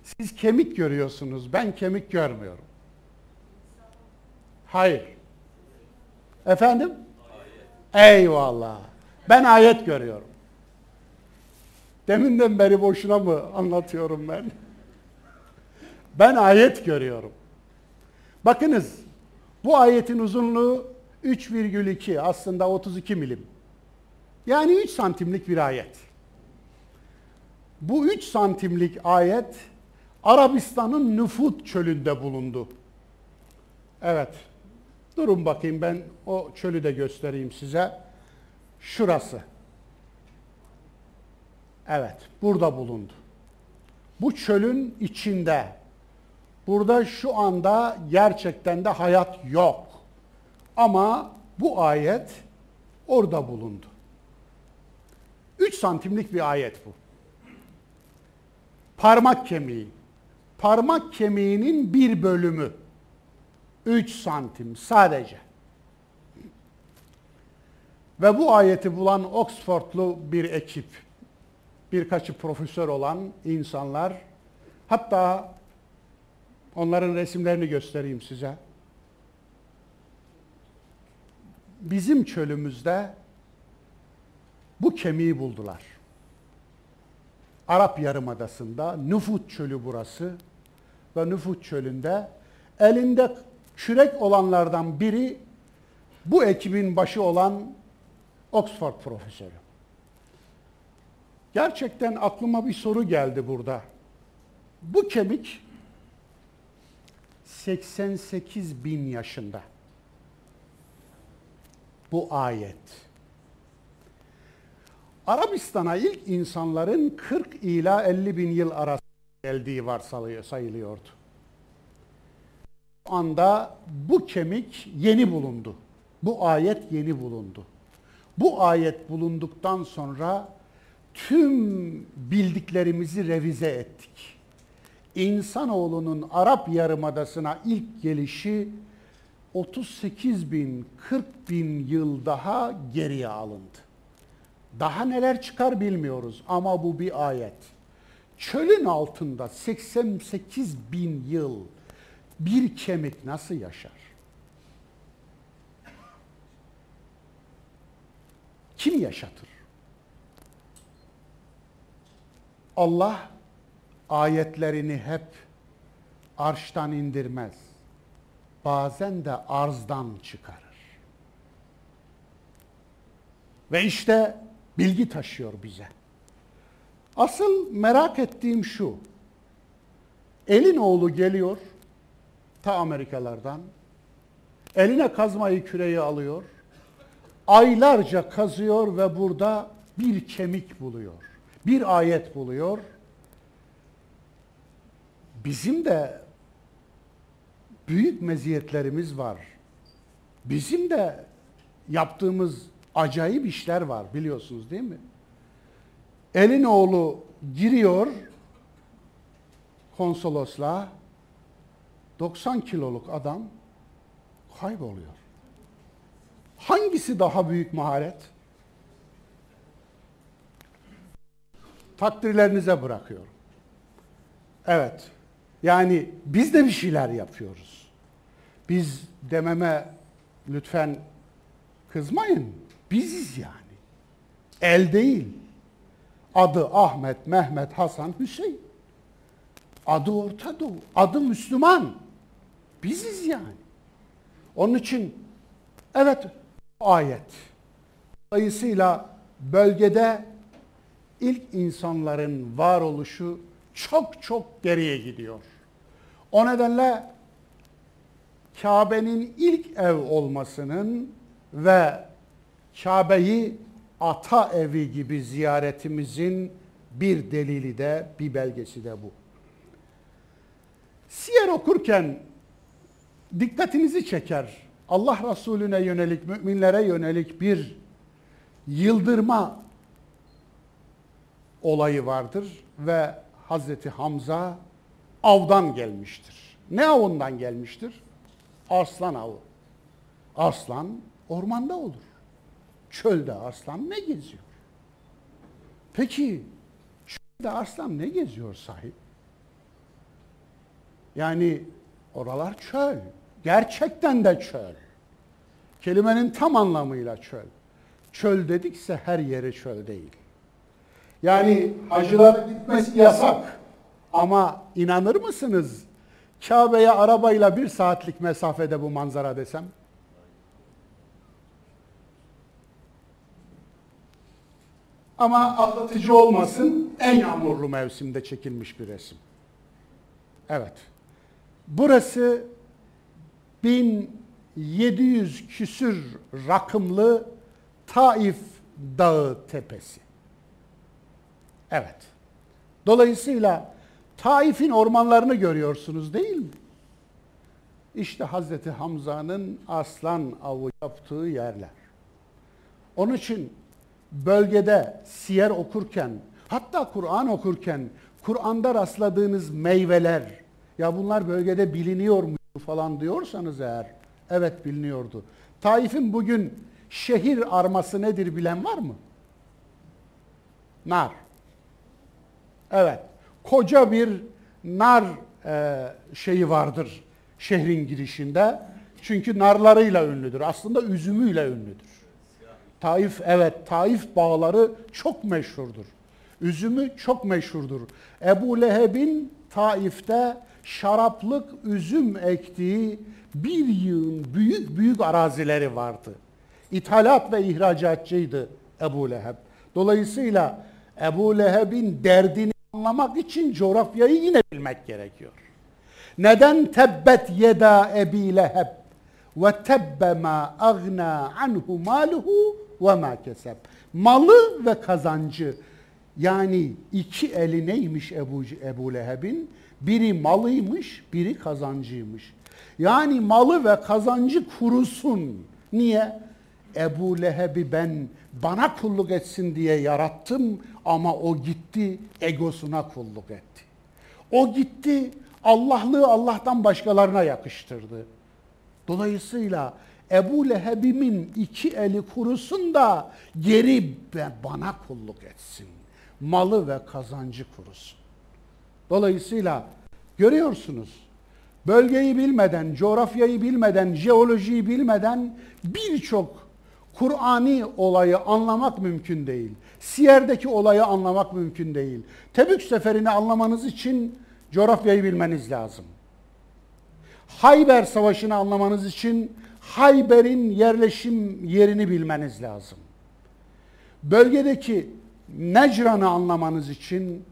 Siz kemik görüyorsunuz. Ben kemik görmüyorum. Hayır. Efendim? Ayet. Eyvallah. Ben ayet görüyorum. Deminden beri boşuna mı anlatıyorum ben? <laughs> Ben ayet görüyorum. Bakınız bu ayetin uzunluğu 3,2 aslında 32 milim. Yani 3 santimlik bir ayet. Bu 3 santimlik ayet Arabistan'ın Nüfut çölünde bulundu. Evet. Durun bakayım ben o çölü de göstereyim size. Şurası. Evet, burada bulundu. Bu çölün içinde. Burada şu anda gerçekten de hayat yok. Ama bu ayet orada bulundu. 3 santimlik bir ayet bu. Parmak kemiği. Parmak kemiğinin bir bölümü. 3 santim sadece. Ve bu ayeti bulan Oxfordlu bir ekip, birkaçı profesör olan insanlar, hatta onların resimlerini göstereyim size. Bizim çölümüzde bu kemiği buldular. Arap Yarımadası'nda Nüfut Çölü burası ve Nüfut Çölü'nde elinde kürek olanlardan biri bu ekibin başı olan Oxford profesörü. Gerçekten aklıma bir soru geldi burada. Bu kemik 88 bin yaşında. Bu ayet. Arabistan'a ilk insanların 40 ila 50 bin yıl arası geldiği varsayılıyor, sayılıyordu. Şu anda bu kemik yeni bulundu. Bu ayet yeni bulundu. Bu ayet bulunduktan sonra tüm bildiklerimizi revize ettik. İnsanoğlunun Arap Yarımadası'na ilk gelişi 38 bin, 40 bin yıl daha geriye alındı. Daha neler çıkar bilmiyoruz ama bu bir ayet. Çölün altında 88 bin yıl bir kemik nasıl yaşar? Kim yaşatır? Allah ayetlerini hep arştan indirmez. Bazen de arzdan çıkarır. Ve işte bilgi taşıyor bize. Asıl merak ettiğim şu. Elin oğlu geliyor ta Amerikalardan. Eline kazmayı küreği alıyor. Aylarca kazıyor ve burada bir kemik buluyor. Bir ayet buluyor. Bizim de büyük meziyetlerimiz var. Bizim de yaptığımız acayip işler var biliyorsunuz değil mi? Elin oğlu giriyor konsolosluğa 90 kiloluk adam kayboluyor. Hangisi daha büyük maharet? Takdirlerinize bırakıyorum. Evet. Yani biz de bir şeyler yapıyoruz. Biz dememe lütfen kızmayın. Biziz yani. El değil. Adı Ahmet, Mehmet, Hasan, Hüseyin. Adı Orta Doğu. Adı Müslüman. Biziz yani. Onun için evet ayet. Dolayısıyla bölgede ilk insanların varoluşu çok çok geriye gidiyor. O nedenle Kabe'nin ilk ev olmasının ve Kabe'yi ata evi gibi ziyaretimizin bir delili de bir belgesi de bu. Siyer okurken dikkatinizi çeker. Allah Resulüne yönelik, müminlere yönelik bir yıldırma olayı vardır ve Hazreti Hamza avdan gelmiştir. Ne avından gelmiştir? Arslan avı. Arslan ormanda olur. Çölde arslan ne geziyor? Peki çölde arslan ne geziyor sahip? Yani oralar çöl. Gerçekten de çöl. Kelimenin tam anlamıyla çöl. Çöl dedikse her yeri çöl değil. Yani hacılara gitmesi yasak. Ama inanır mısınız? Kabe'ye arabayla bir saatlik mesafede bu manzara desem. Ama atlatıcı olmasın en yağmurlu mevsimde çekilmiş bir resim. Evet. Burası 1700 küsür rakımlı Taif Dağı tepesi. Evet. Dolayısıyla Taif'in ormanlarını görüyorsunuz değil mi? İşte Hazreti Hamza'nın aslan avı yaptığı yerler. Onun için bölgede siyer okurken, hatta Kur'an okurken Kur'an'da rastladığınız meyveler, ya bunlar bölgede biliniyor mu falan diyorsanız eğer, evet biliniyordu. Taif'in bugün şehir arması nedir bilen var mı? Nar. Evet. Koca bir nar e, şeyi vardır şehrin girişinde. Çünkü narlarıyla ünlüdür. Aslında üzümüyle ünlüdür. Taif evet Taif bağları çok meşhurdur. Üzümü çok meşhurdur. Ebu Leheb'in Taif'te şaraplık üzüm ektiği bir yığın büyük büyük arazileri vardı. İthalat ve ihracatçıydı Ebu Leheb. Dolayısıyla Ebu Leheb'in derdini anlamak için coğrafyayı yine bilmek gerekiyor. Neden tebbet yeda Ebi Leheb ve tebbe ma agna anhu maluhu ve ma. Malı ve kazancı yani iki eli neymiş Ebu, Ebu Leheb'in? Biri malıymış, biri kazancıymış. Yani malı ve kazancı kurusun. Niye? Ebu Leheb'i ben bana kulluk etsin diye yarattım ama o gitti egosuna kulluk etti. O gitti Allah'lığı Allah'tan başkalarına yakıştırdı. Dolayısıyla Ebu Leheb'imin iki eli kurusun da geri bana kulluk etsin. Malı ve kazancı kurusun. Dolayısıyla görüyorsunuz bölgeyi bilmeden, coğrafyayı bilmeden, jeolojiyi bilmeden birçok Kur'ani olayı anlamak mümkün değil. Siyer'deki olayı anlamak mümkün değil. Tebük seferini anlamanız için coğrafyayı bilmeniz lazım. Hayber Savaşı'nı anlamanız için Hayber'in yerleşim yerini bilmeniz lazım. Bölgedeki Necran'ı anlamanız için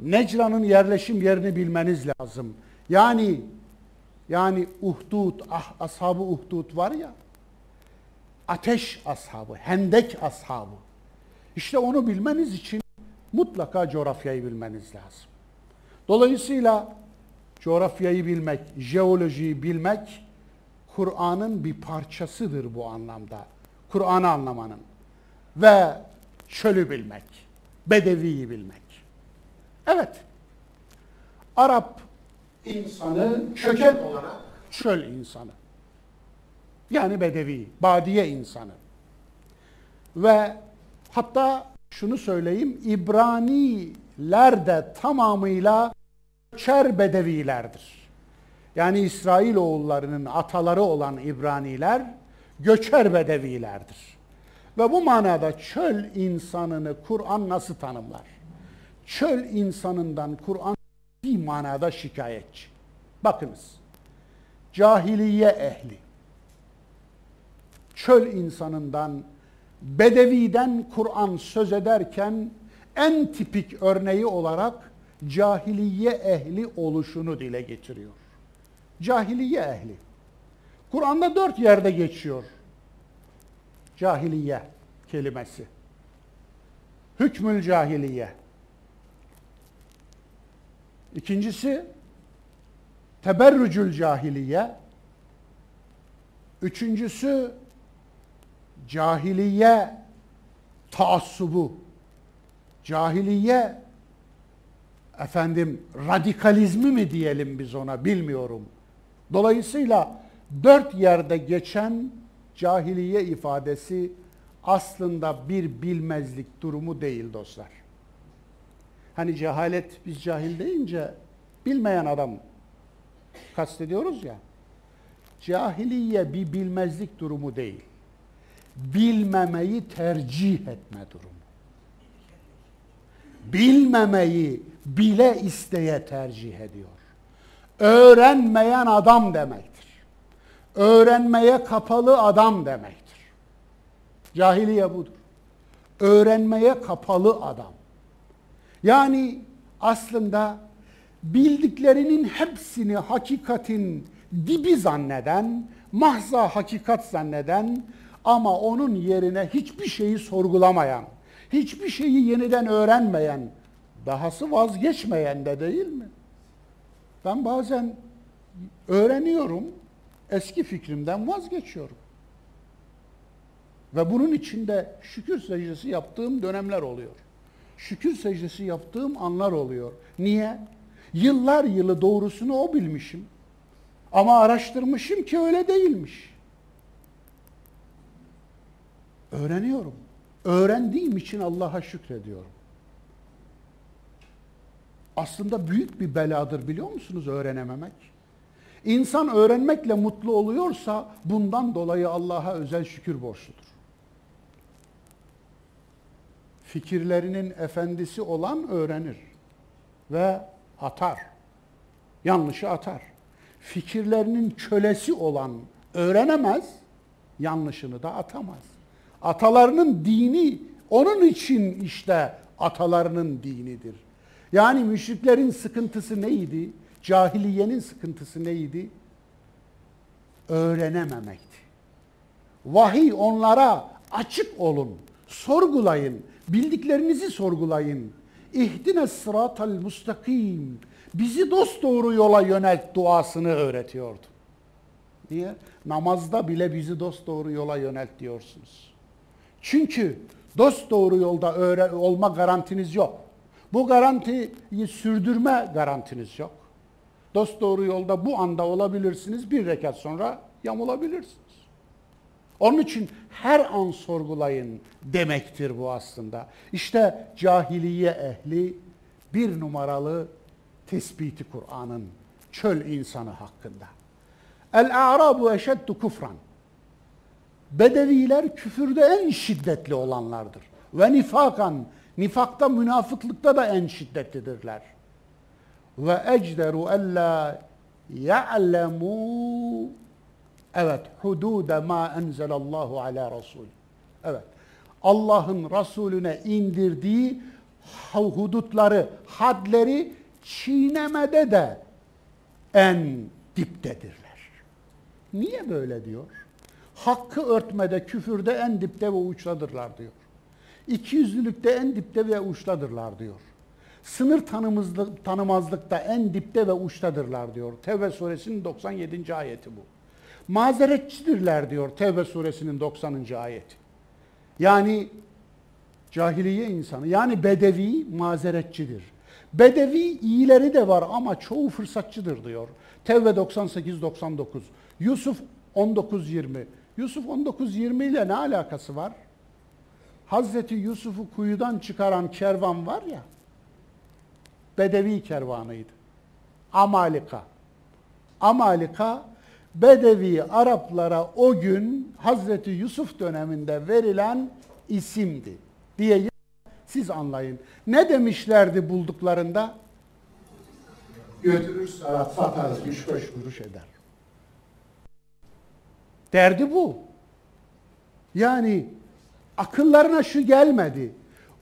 Necran'ın yerleşim yerini bilmeniz lazım. Yani yani Uhdud, ah, ashabı Uhdud var ya, ateş ashabı, hendek ashabı. İşte onu bilmeniz için mutlaka coğrafyayı bilmeniz lazım. Dolayısıyla coğrafyayı bilmek, jeolojiyi bilmek Kur'an'ın bir parçasıdır bu anlamda. Kur'an'ı anlamanın ve çölü bilmek, bedeviyi bilmek. Evet, Arap insanı köken olarak çöl insanı. Yani bedevi, badiye insanı. Ve hatta şunu söyleyeyim, İbraniler de tamamıyla Çer bedevilerdir. Yani İsrail oğullarının ataları olan İbraniler göçer bedevilerdir. Ve bu manada çöl insanını Kur'an nasıl tanımlar? Çöl insanından Kur'an bir manada şikayetçi. Bakınız, cahiliye ehli, çöl insanından, bedeviden Kur'an söz ederken en tipik örneği olarak cahiliye ehli oluşunu dile getiriyor. Cahiliye ehli. Kur'an'da dört yerde geçiyor cahiliye kelimesi. Hükmül cahiliye. İkincisi teberrücül cahiliye. Üçüncüsü cahiliye taassubu. Cahiliye efendim radikalizmi mi diyelim biz ona bilmiyorum. Dolayısıyla dört yerde geçen cahiliye ifadesi aslında bir bilmezlik durumu değil dostlar. Hani cehalet biz cahil deyince bilmeyen adam kastediyoruz ya. Cahiliye bir bilmezlik durumu değil. Bilmemeyi tercih etme durumu. Bilmemeyi bile isteye tercih ediyor. Öğrenmeyen adam demektir. Öğrenmeye kapalı adam demektir. Cahiliye budur. Öğrenmeye kapalı adam. Yani aslında bildiklerinin hepsini hakikatin dibi zanneden, mahza hakikat zanneden ama onun yerine hiçbir şeyi sorgulamayan, hiçbir şeyi yeniden öğrenmeyen, dahası vazgeçmeyen de değil mi? Ben bazen öğreniyorum, eski fikrimden vazgeçiyorum. Ve bunun içinde şükür secdesi yaptığım dönemler oluyor. Şükür secdesi yaptığım anlar oluyor. Niye? Yıllar yılı doğrusunu o bilmişim. Ama araştırmışım ki öyle değilmiş. Öğreniyorum. Öğrendiğim için Allah'a şükrediyorum. Aslında büyük bir beladır biliyor musunuz öğrenememek? İnsan öğrenmekle mutlu oluyorsa bundan dolayı Allah'a özel şükür borçludur. Fikirlerinin efendisi olan öğrenir ve atar. Yanlışı atar. Fikirlerinin kölesi olan öğrenemez, yanlışını da atamaz. Atalarının dini onun için işte atalarının dinidir. Yani müşriklerin sıkıntısı neydi? Cahiliyenin sıkıntısı neydi? Öğrenememekti. Vahiy onlara açık olun, sorgulayın, bildiklerinizi sorgulayın. İhdine sıratal mustakim. Bizi dost doğru yola yönelt duasını öğretiyordu. Niye? Namazda bile bizi dost doğru yola yönelt diyorsunuz. Çünkü dost doğru yolda öğre olma garantiniz yok. Bu garantiyi sürdürme garantiniz yok. Dost doğru yolda bu anda olabilirsiniz, bir rekat sonra yamulabilirsiniz. Onun için her an sorgulayın demektir bu aslında. İşte cahiliye ehli bir numaralı tespiti Kur'an'ın çöl insanı hakkında. El-a'rabu eşeddu kufran. Bedeviler küfürde en şiddetli olanlardır. Ve nifakan, nifakta, münafıklıkta da en şiddetlidirler. Ve ecderu ella ya'lemu Evet, hudude ma enzelallahu ala rasul. Evet. Allah'ın Resulüne indirdiği hudutları, hadleri çiğnemede de en diptedirler. Niye böyle diyor? Hakkı örtmede, küfürde en dipte ve uçtadırlar diyor. İkiyüzlülükte en dipte ve uçtadırlar diyor. Sınır tanımazlıkta en dipte ve uçtadırlar diyor. Tevbe suresinin 97. ayeti bu mazeretçidirler diyor Tevbe suresinin 90. ayeti. Yani cahiliye insanı yani bedevi mazeretçidir. Bedevi iyileri de var ama çoğu fırsatçıdır diyor. Tevbe 98-99. Yusuf 19-20. Yusuf 19-20 ile ne alakası var? Hazreti Yusuf'u kuyudan çıkaran kervan var ya, Bedevi kervanıydı. Amalika. Amalika Bedevi Araplara o gün Hazreti Yusuf döneminde verilen isimdi diye siz anlayın. Ne demişlerdi bulduklarında? Götürür satarız, üç beş kuruş eder. Derdi bu. Yani akıllarına şu gelmedi.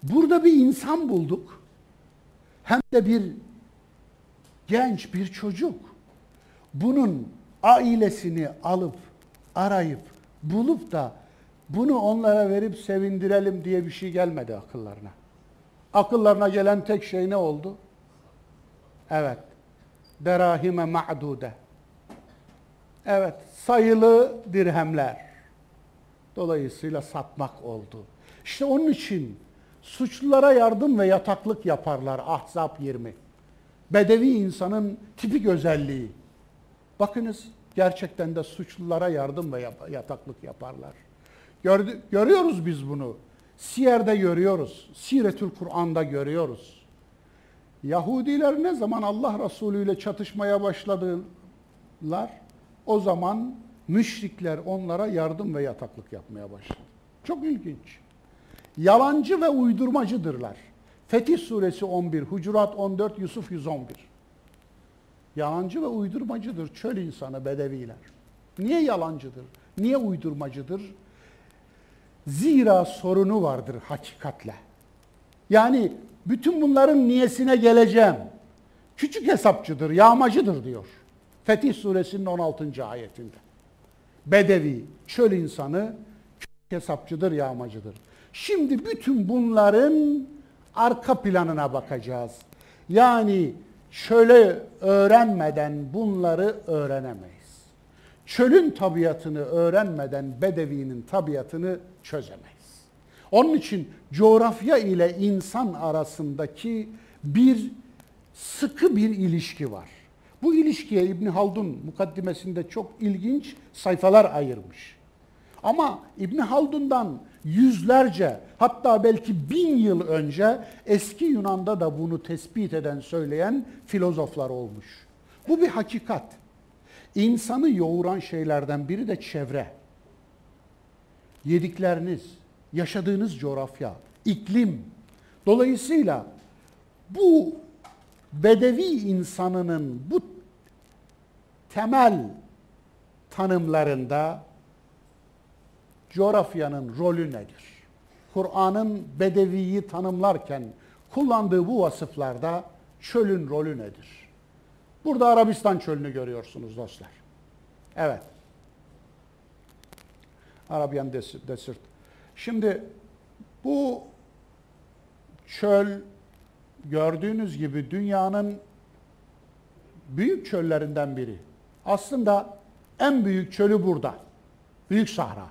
Burada bir insan bulduk. Hem de bir genç, bir çocuk. Bunun ailesini alıp arayıp bulup da bunu onlara verip sevindirelim diye bir şey gelmedi akıllarına. Akıllarına gelen tek şey ne oldu? Evet. Derahime ma'dude. Evet, sayılı dirhemler. Dolayısıyla satmak oldu. İşte onun için suçlulara yardım ve yataklık yaparlar Ahzab 20. Bedevi insanın tipik özelliği. Bakınız gerçekten de suçlulara yardım ve yataklık yaparlar. Gördü, görüyoruz biz bunu. Siyer'de görüyoruz. Siretül Kur'an'da görüyoruz. Yahudiler ne zaman Allah Resulü ile çatışmaya başladılar, o zaman müşrikler onlara yardım ve yataklık yapmaya başladı. Çok ilginç. Yalancı ve uydurmacıdırlar. Fetih suresi 11, Hucurat 14, Yusuf 111. Yalancı ve uydurmacıdır çöl insanı bedeviler. Niye yalancıdır? Niye uydurmacıdır? Zira sorunu vardır hakikatle. Yani bütün bunların niyesine geleceğim. Küçük hesapçıdır, yağmacıdır diyor. Fetih suresinin 16. ayetinde. Bedevi, çöl insanı hesapçıdır, yağmacıdır. Şimdi bütün bunların arka planına bakacağız. Yani şöyle öğrenmeden bunları öğrenemeyiz. çölün tabiatını öğrenmeden bedevinin tabiatını çözemeyiz. Onun için coğrafya ile insan arasındaki bir sıkı bir ilişki var. Bu ilişkiye İbn Haldun mukaddimesinde çok ilginç sayfalar ayırmış. Ama İbn Haldun'dan yüzlerce hatta belki bin yıl önce eski Yunan'da da bunu tespit eden söyleyen filozoflar olmuş. Bu bir hakikat. İnsanı yoğuran şeylerden biri de çevre. Yedikleriniz, yaşadığınız coğrafya, iklim. Dolayısıyla bu bedevi insanının bu temel tanımlarında coğrafyanın rolü nedir? Kur'an'ın bedeviyi tanımlarken kullandığı bu vasıflarda çölün rolü nedir? Burada Arabistan çölünü görüyorsunuz dostlar. Evet. Arabian Desert. Şimdi bu çöl gördüğünüz gibi dünyanın büyük çöllerinden biri. Aslında en büyük çölü burada. Büyük Sahra.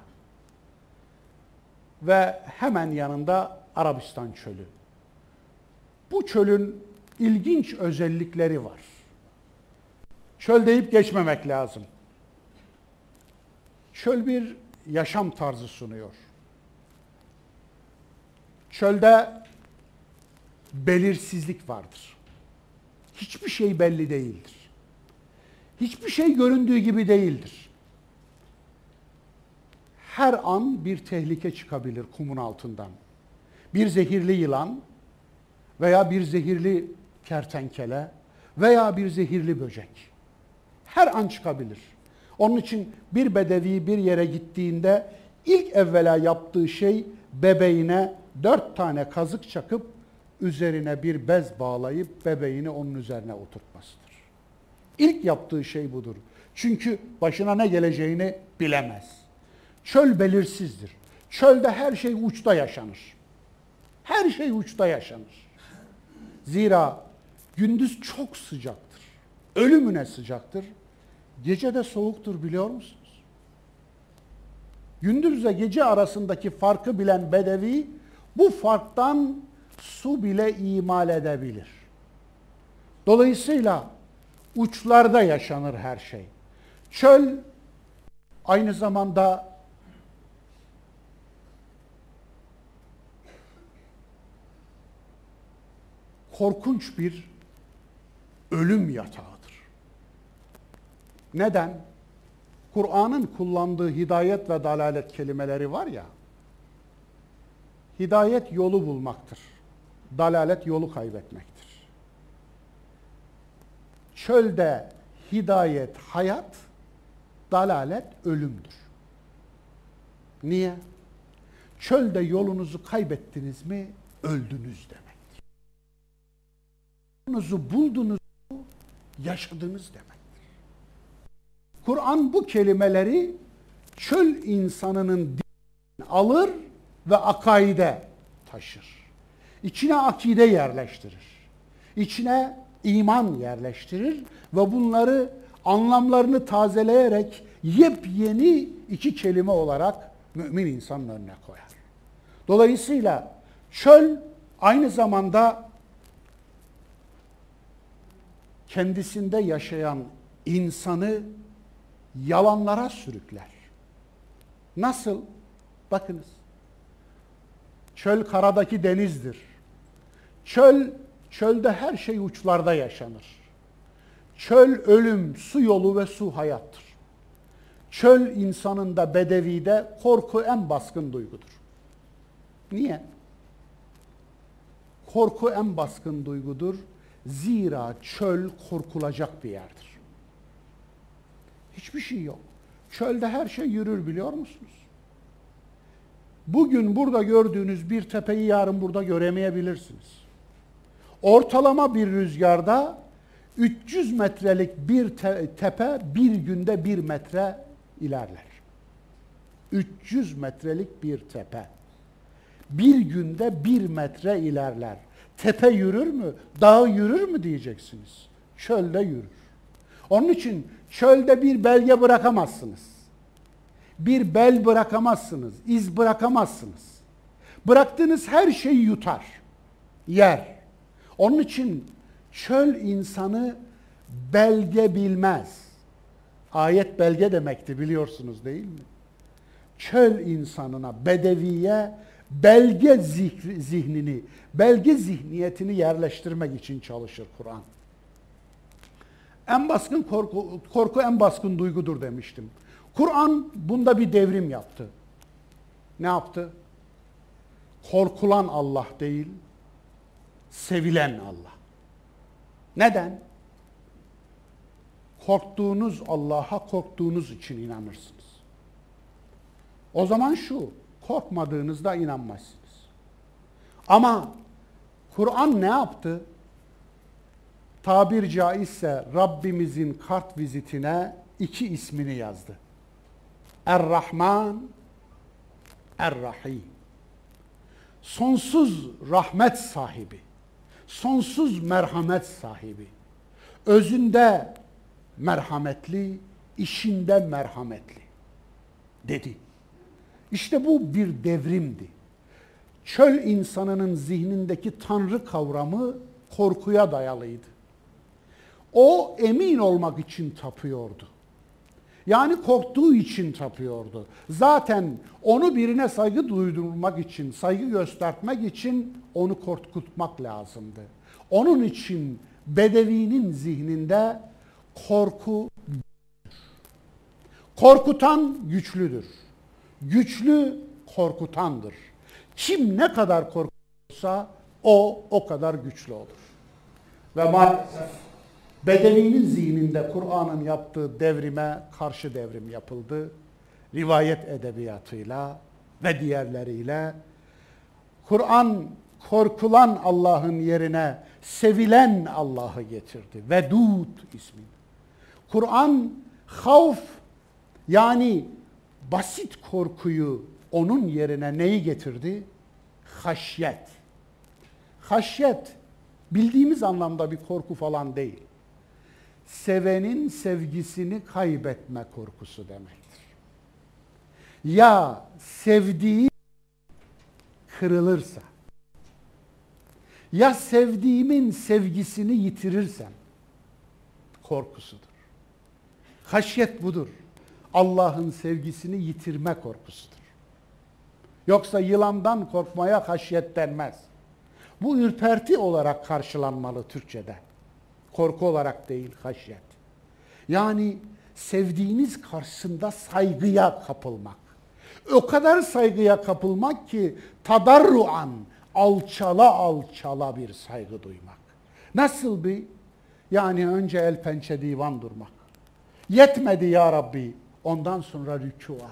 Ve hemen yanında Arabistan çölü. Bu çölün ilginç özellikleri var. Çöl deyip geçmemek lazım. Çöl bir yaşam tarzı sunuyor. Çölde belirsizlik vardır. Hiçbir şey belli değildir. Hiçbir şey göründüğü gibi değildir. Her an bir tehlike çıkabilir kumun altından. Bir zehirli yılan veya bir zehirli kertenkele veya bir zehirli böcek. Her an çıkabilir. Onun için bir bedevi bir yere gittiğinde ilk evvela yaptığı şey bebeğine dört tane kazık çakıp üzerine bir bez bağlayıp bebeğini onun üzerine oturtmasıdır. İlk yaptığı şey budur. Çünkü başına ne geleceğini bilemez. Çöl belirsizdir. Çölde her şey uçta yaşanır. Her şey uçta yaşanır. Zira gündüz çok sıcaktır. Ölümüne sıcaktır. Gece de soğuktur biliyor musunuz? Gündüzle gece arasındaki farkı bilen bedevi bu farktan su bile imal edebilir. Dolayısıyla uçlarda yaşanır her şey. Çöl aynı zamanda korkunç bir ölüm yatağıdır. Neden? Kur'an'ın kullandığı hidayet ve dalalet kelimeleri var ya, hidayet yolu bulmaktır dalalet yolu kaybetmektir. Çölde hidayet hayat, dalalet ölümdür. Niye? Çölde yolunuzu kaybettiniz mi öldünüz demektir. Yolunuzu buldunuz mu yaşadınız demektir. Kur'an bu kelimeleri çöl insanının alır ve akaide taşır. İçine akide yerleştirir. İçine iman yerleştirir ve bunları anlamlarını tazeleyerek yepyeni iki kelime olarak mümin insanın önüne koyar. Dolayısıyla çöl aynı zamanda kendisinde yaşayan insanı yalanlara sürükler. Nasıl? Bakınız. Çöl karadaki denizdir. Çöl, çölde her şey uçlarda yaşanır. Çöl ölüm, su yolu ve su hayattır. Çöl insanında, bedevide korku en baskın duygudur. Niye? Korku en baskın duygudur. Zira çöl korkulacak bir yerdir. Hiçbir şey yok. Çölde her şey yürür biliyor musunuz? Bugün burada gördüğünüz bir tepeyi yarın burada göremeyebilirsiniz. Ortalama bir rüzgarda 300 metrelik bir te tepe bir günde bir metre ilerler. 300 metrelik bir tepe. Bir günde bir metre ilerler. Tepe yürür mü? Dağ yürür mü diyeceksiniz. Çölde yürür. Onun için çölde bir belge bırakamazsınız. Bir bel bırakamazsınız, iz bırakamazsınız. Bıraktığınız her şeyi yutar, yer. Onun için çöl insanı belge bilmez. Ayet belge demekti biliyorsunuz değil mi? Çöl insanına, bedeviye belge zihnini, belge zihniyetini yerleştirmek için çalışır Kur'an. En baskın korku, korku en baskın duygudur demiştim. Kur'an bunda bir devrim yaptı. Ne yaptı? Korkulan Allah değil, sevilen Allah. Neden? Korktuğunuz Allah'a korktuğunuz için inanırsınız. O zaman şu, korkmadığınızda inanmazsınız. Ama Kur'an ne yaptı? Tabir caizse Rabbimizin kart vizitine iki ismini yazdı. Er-Rahman, Er-Rahim. Sonsuz rahmet sahibi, sonsuz merhamet sahibi. Özünde merhametli, işinde merhametli dedi. İşte bu bir devrimdi. Çöl insanının zihnindeki tanrı kavramı korkuya dayalıydı. O emin olmak için tapıyordu. Yani korktuğu için tapıyordu. Zaten onu birine saygı duydurmak için, saygı göstermek için onu korkutmak lazımdı. Onun için Bedevi'nin zihninde korku korkutan güçlüdür. Güçlü korkutandır. Kim ne kadar korkursa o o kadar güçlü olur. Ve maalesef Bedevi'nin zihninde Kur'an'ın yaptığı devrime karşı devrim yapıldı. Rivayet edebiyatıyla ve diğerleriyle Kur'an korkulan Allah'ın yerine sevilen Allah'ı getirdi. Vedud ismi. Kur'an havf yani basit korkuyu onun yerine neyi getirdi? Haşyet. Haşyet bildiğimiz anlamda bir korku falan değil. Sevenin sevgisini kaybetme korkusu demektir. Ya sevdiği kırılırsa, ya sevdiğimin sevgisini yitirirsem korkusudur. Haşyet budur. Allah'ın sevgisini yitirme korkusudur. Yoksa yılandan korkmaya haşyet denmez. Bu ürperti olarak karşılanmalı Türkçe'de. Korku olarak değil, haşyet. Yani sevdiğiniz karşısında saygıya kapılmak. O kadar saygıya kapılmak ki tadarruan, alçala alçala bir saygı duymak. Nasıl bir? Yani önce el pençe divan durmak. Yetmedi ya Rabbi, ondan sonra rükûa.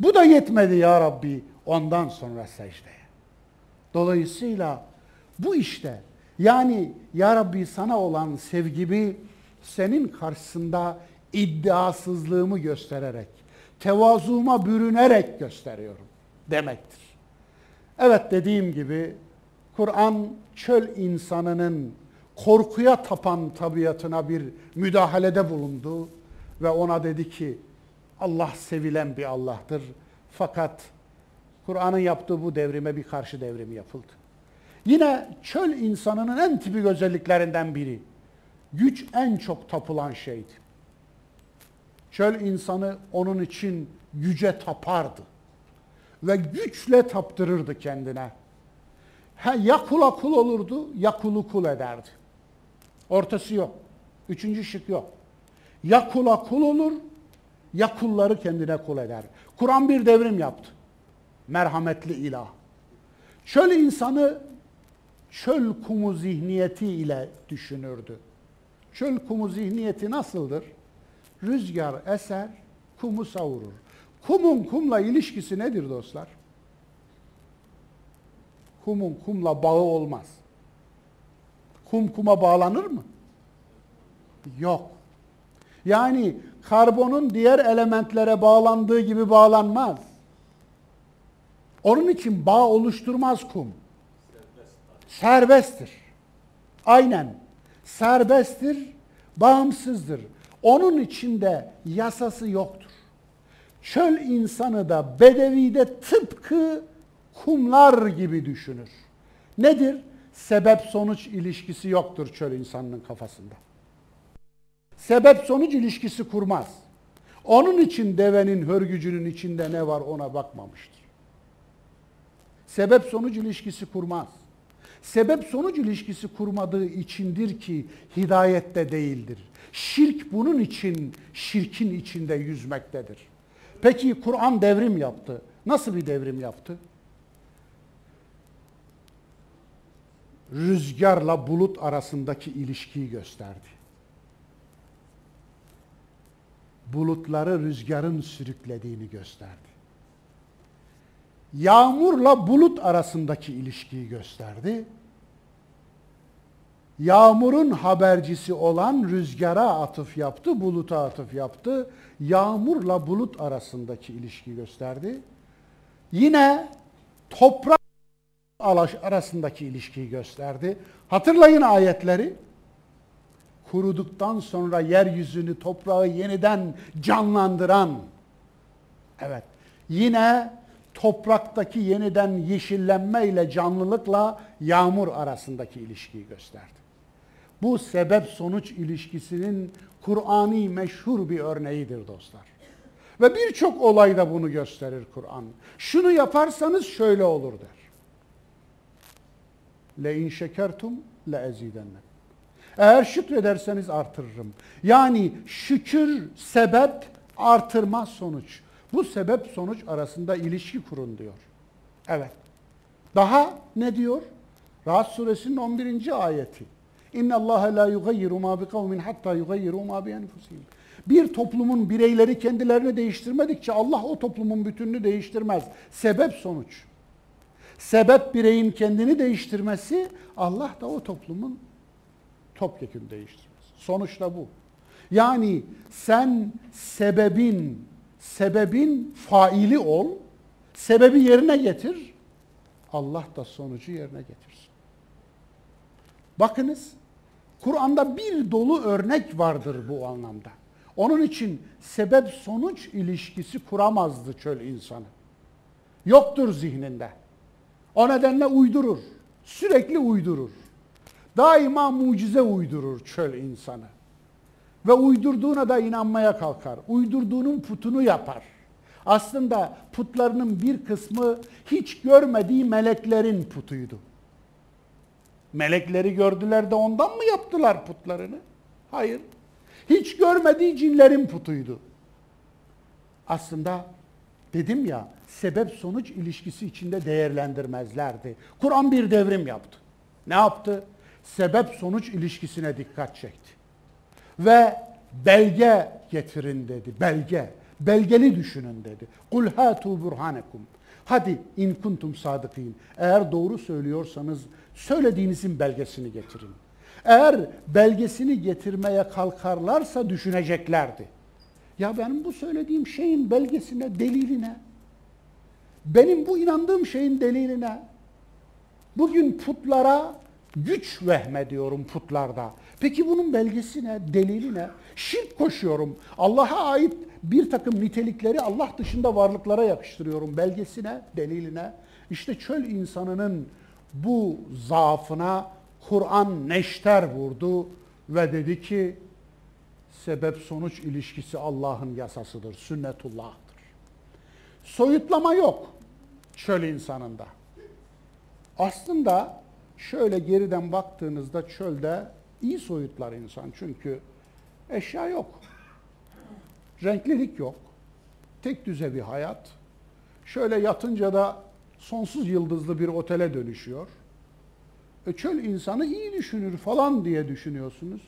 Bu da yetmedi ya Rabbi, ondan sonra secdeye. Dolayısıyla bu işte yani ya Rabbi sana olan sevgimi senin karşısında iddiasızlığımı göstererek, tevazuuma bürünerek gösteriyorum demektir. Evet dediğim gibi Kur'an çöl insanının korkuya tapan tabiatına bir müdahalede bulundu ve ona dedi ki Allah sevilen bir Allah'tır. Fakat Kur'an'ın yaptığı bu devrime bir karşı devrim yapıldı. Yine çöl insanının en tipik özelliklerinden biri. Güç en çok tapılan şeydi. Çöl insanı onun için güce tapardı. Ve güçle taptırırdı kendine. Ha, ya kula kul olurdu ya kulu kul ederdi. Ortası yok. Üçüncü şık yok. Ya kula kul olur ya kulları kendine kul eder. Kur'an bir devrim yaptı. Merhametli ilah. Çöl insanı çöl kumu zihniyeti ile düşünürdü. Çöl kumu zihniyeti nasıldır? Rüzgar eser, kumu savurur. Kumun kumla ilişkisi nedir dostlar? Kumun kumla bağı olmaz. Kum kuma bağlanır mı? Yok. Yani karbonun diğer elementlere bağlandığı gibi bağlanmaz. Onun için bağ oluşturmaz kum. Serbesttir. Aynen. Serbesttir, bağımsızdır. Onun içinde yasası yoktur. Çöl insanı da bedevide tıpkı kumlar gibi düşünür. Nedir? Sebep sonuç ilişkisi yoktur çöl insanının kafasında. Sebep sonuç ilişkisi kurmaz. Onun için devenin hörgücünün içinde ne var ona bakmamıştır. Sebep sonuç ilişkisi kurmaz. Sebep sonuç ilişkisi kurmadığı içindir ki hidayette değildir. Şirk bunun için şirkin içinde yüzmektedir. Peki Kur'an devrim yaptı. Nasıl bir devrim yaptı? Rüzgarla bulut arasındaki ilişkiyi gösterdi. Bulutları rüzgarın sürüklediğini gösterdi. Yağmurla bulut arasındaki ilişkiyi gösterdi. Yağmurun habercisi olan rüzgara atıf yaptı, buluta atıf yaptı. Yağmurla bulut arasındaki ilişkiyi gösterdi. Yine toprak arasındaki ilişkiyi gösterdi. Hatırlayın ayetleri. Kuruduktan sonra yeryüzünü, toprağı yeniden canlandıran. Evet. Yine topraktaki yeniden yeşillenme ile canlılıkla yağmur arasındaki ilişkiyi gösterdi. Bu sebep sonuç ilişkisinin Kur'ani meşhur bir örneğidir dostlar. Ve birçok olayda bunu gösterir Kur'an. Şunu yaparsanız şöyle olur der. Le in şekertum le ezidennek. Eğer şükrederseniz artırırım. Yani şükür sebep artırmaz sonuç. Bu sebep sonuç arasında ilişki kurun diyor. Evet. Daha ne diyor? Rahat suresinin 11. ayeti. İnna Allah la yugayyiru ma bi kavmin hatta yugayyiru ma bi enfusihim. Bir toplumun bireyleri kendilerini değiştirmedikçe Allah o toplumun bütününü değiştirmez. Sebep sonuç. Sebep bireyin kendini değiştirmesi, Allah da o toplumun topyekun değiştirmesi. Sonuçta bu. Yani sen sebebin sebebin faili ol, sebebi yerine getir, Allah da sonucu yerine getirsin. Bakınız, Kur'an'da bir dolu örnek vardır bu anlamda. Onun için sebep sonuç ilişkisi kuramazdı çöl insanı. Yoktur zihninde. O nedenle uydurur. Sürekli uydurur. Daima mucize uydurur çöl insanı. Ve uydurduğuna da inanmaya kalkar. Uydurduğunun putunu yapar. Aslında putlarının bir kısmı hiç görmediği meleklerin putuydu. Melekleri gördüler de ondan mı yaptılar putlarını? Hayır. Hiç görmediği cinlerin putuydu. Aslında dedim ya sebep sonuç ilişkisi içinde değerlendirmezlerdi. Kur'an bir devrim yaptı. Ne yaptı? Sebep sonuç ilişkisine dikkat çekti ve belge getirin dedi. Belge. Belgeli düşünün dedi. Kul hatu burhanekum. Hadi in kuntum sadıkîn. Eğer doğru söylüyorsanız söylediğinizin belgesini getirin. Eğer belgesini getirmeye kalkarlarsa düşüneceklerdi. Ya benim bu söylediğim şeyin belgesine, deliline, benim bu inandığım şeyin deliline, bugün putlara güç vehmediyorum putlarda. Peki bunun belgesi ne? Delili ne? Şirk koşuyorum. Allah'a ait bir takım nitelikleri Allah dışında varlıklara yakıştırıyorum. Belgesi ne? Delili ne? İşte çöl insanının bu zaafına Kur'an neşter vurdu ve dedi ki sebep sonuç ilişkisi Allah'ın yasasıdır, sünnetullah'tır. Soyutlama yok çöl insanında. Aslında şöyle geriden baktığınızda çölde iyi soyutlar insan çünkü eşya yok. Renklilik yok. Tek düze bir hayat. Şöyle yatınca da sonsuz yıldızlı bir otele dönüşüyor. E çöl insanı iyi düşünür falan diye düşünüyorsunuz.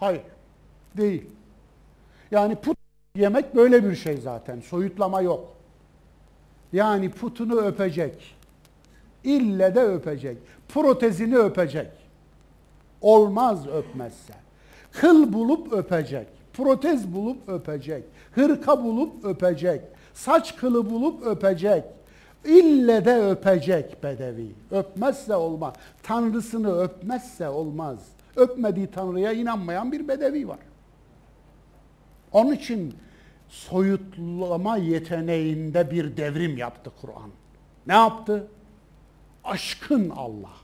Hayır. Değil. Yani put yemek böyle bir şey zaten. Soyutlama yok. Yani putunu öpecek. İlle de öpecek. Protezini öpecek. Olmaz öpmezse. Kıl bulup öpecek. Protez bulup öpecek. Hırka bulup öpecek. Saç kılı bulup öpecek. İlle de öpecek bedevi. Öpmezse olmaz. Tanrısını öpmezse olmaz. Öpmediği Tanrı'ya inanmayan bir bedevi var. Onun için soyutlama yeteneğinde bir devrim yaptı Kur'an. Ne yaptı? Aşkın Allah.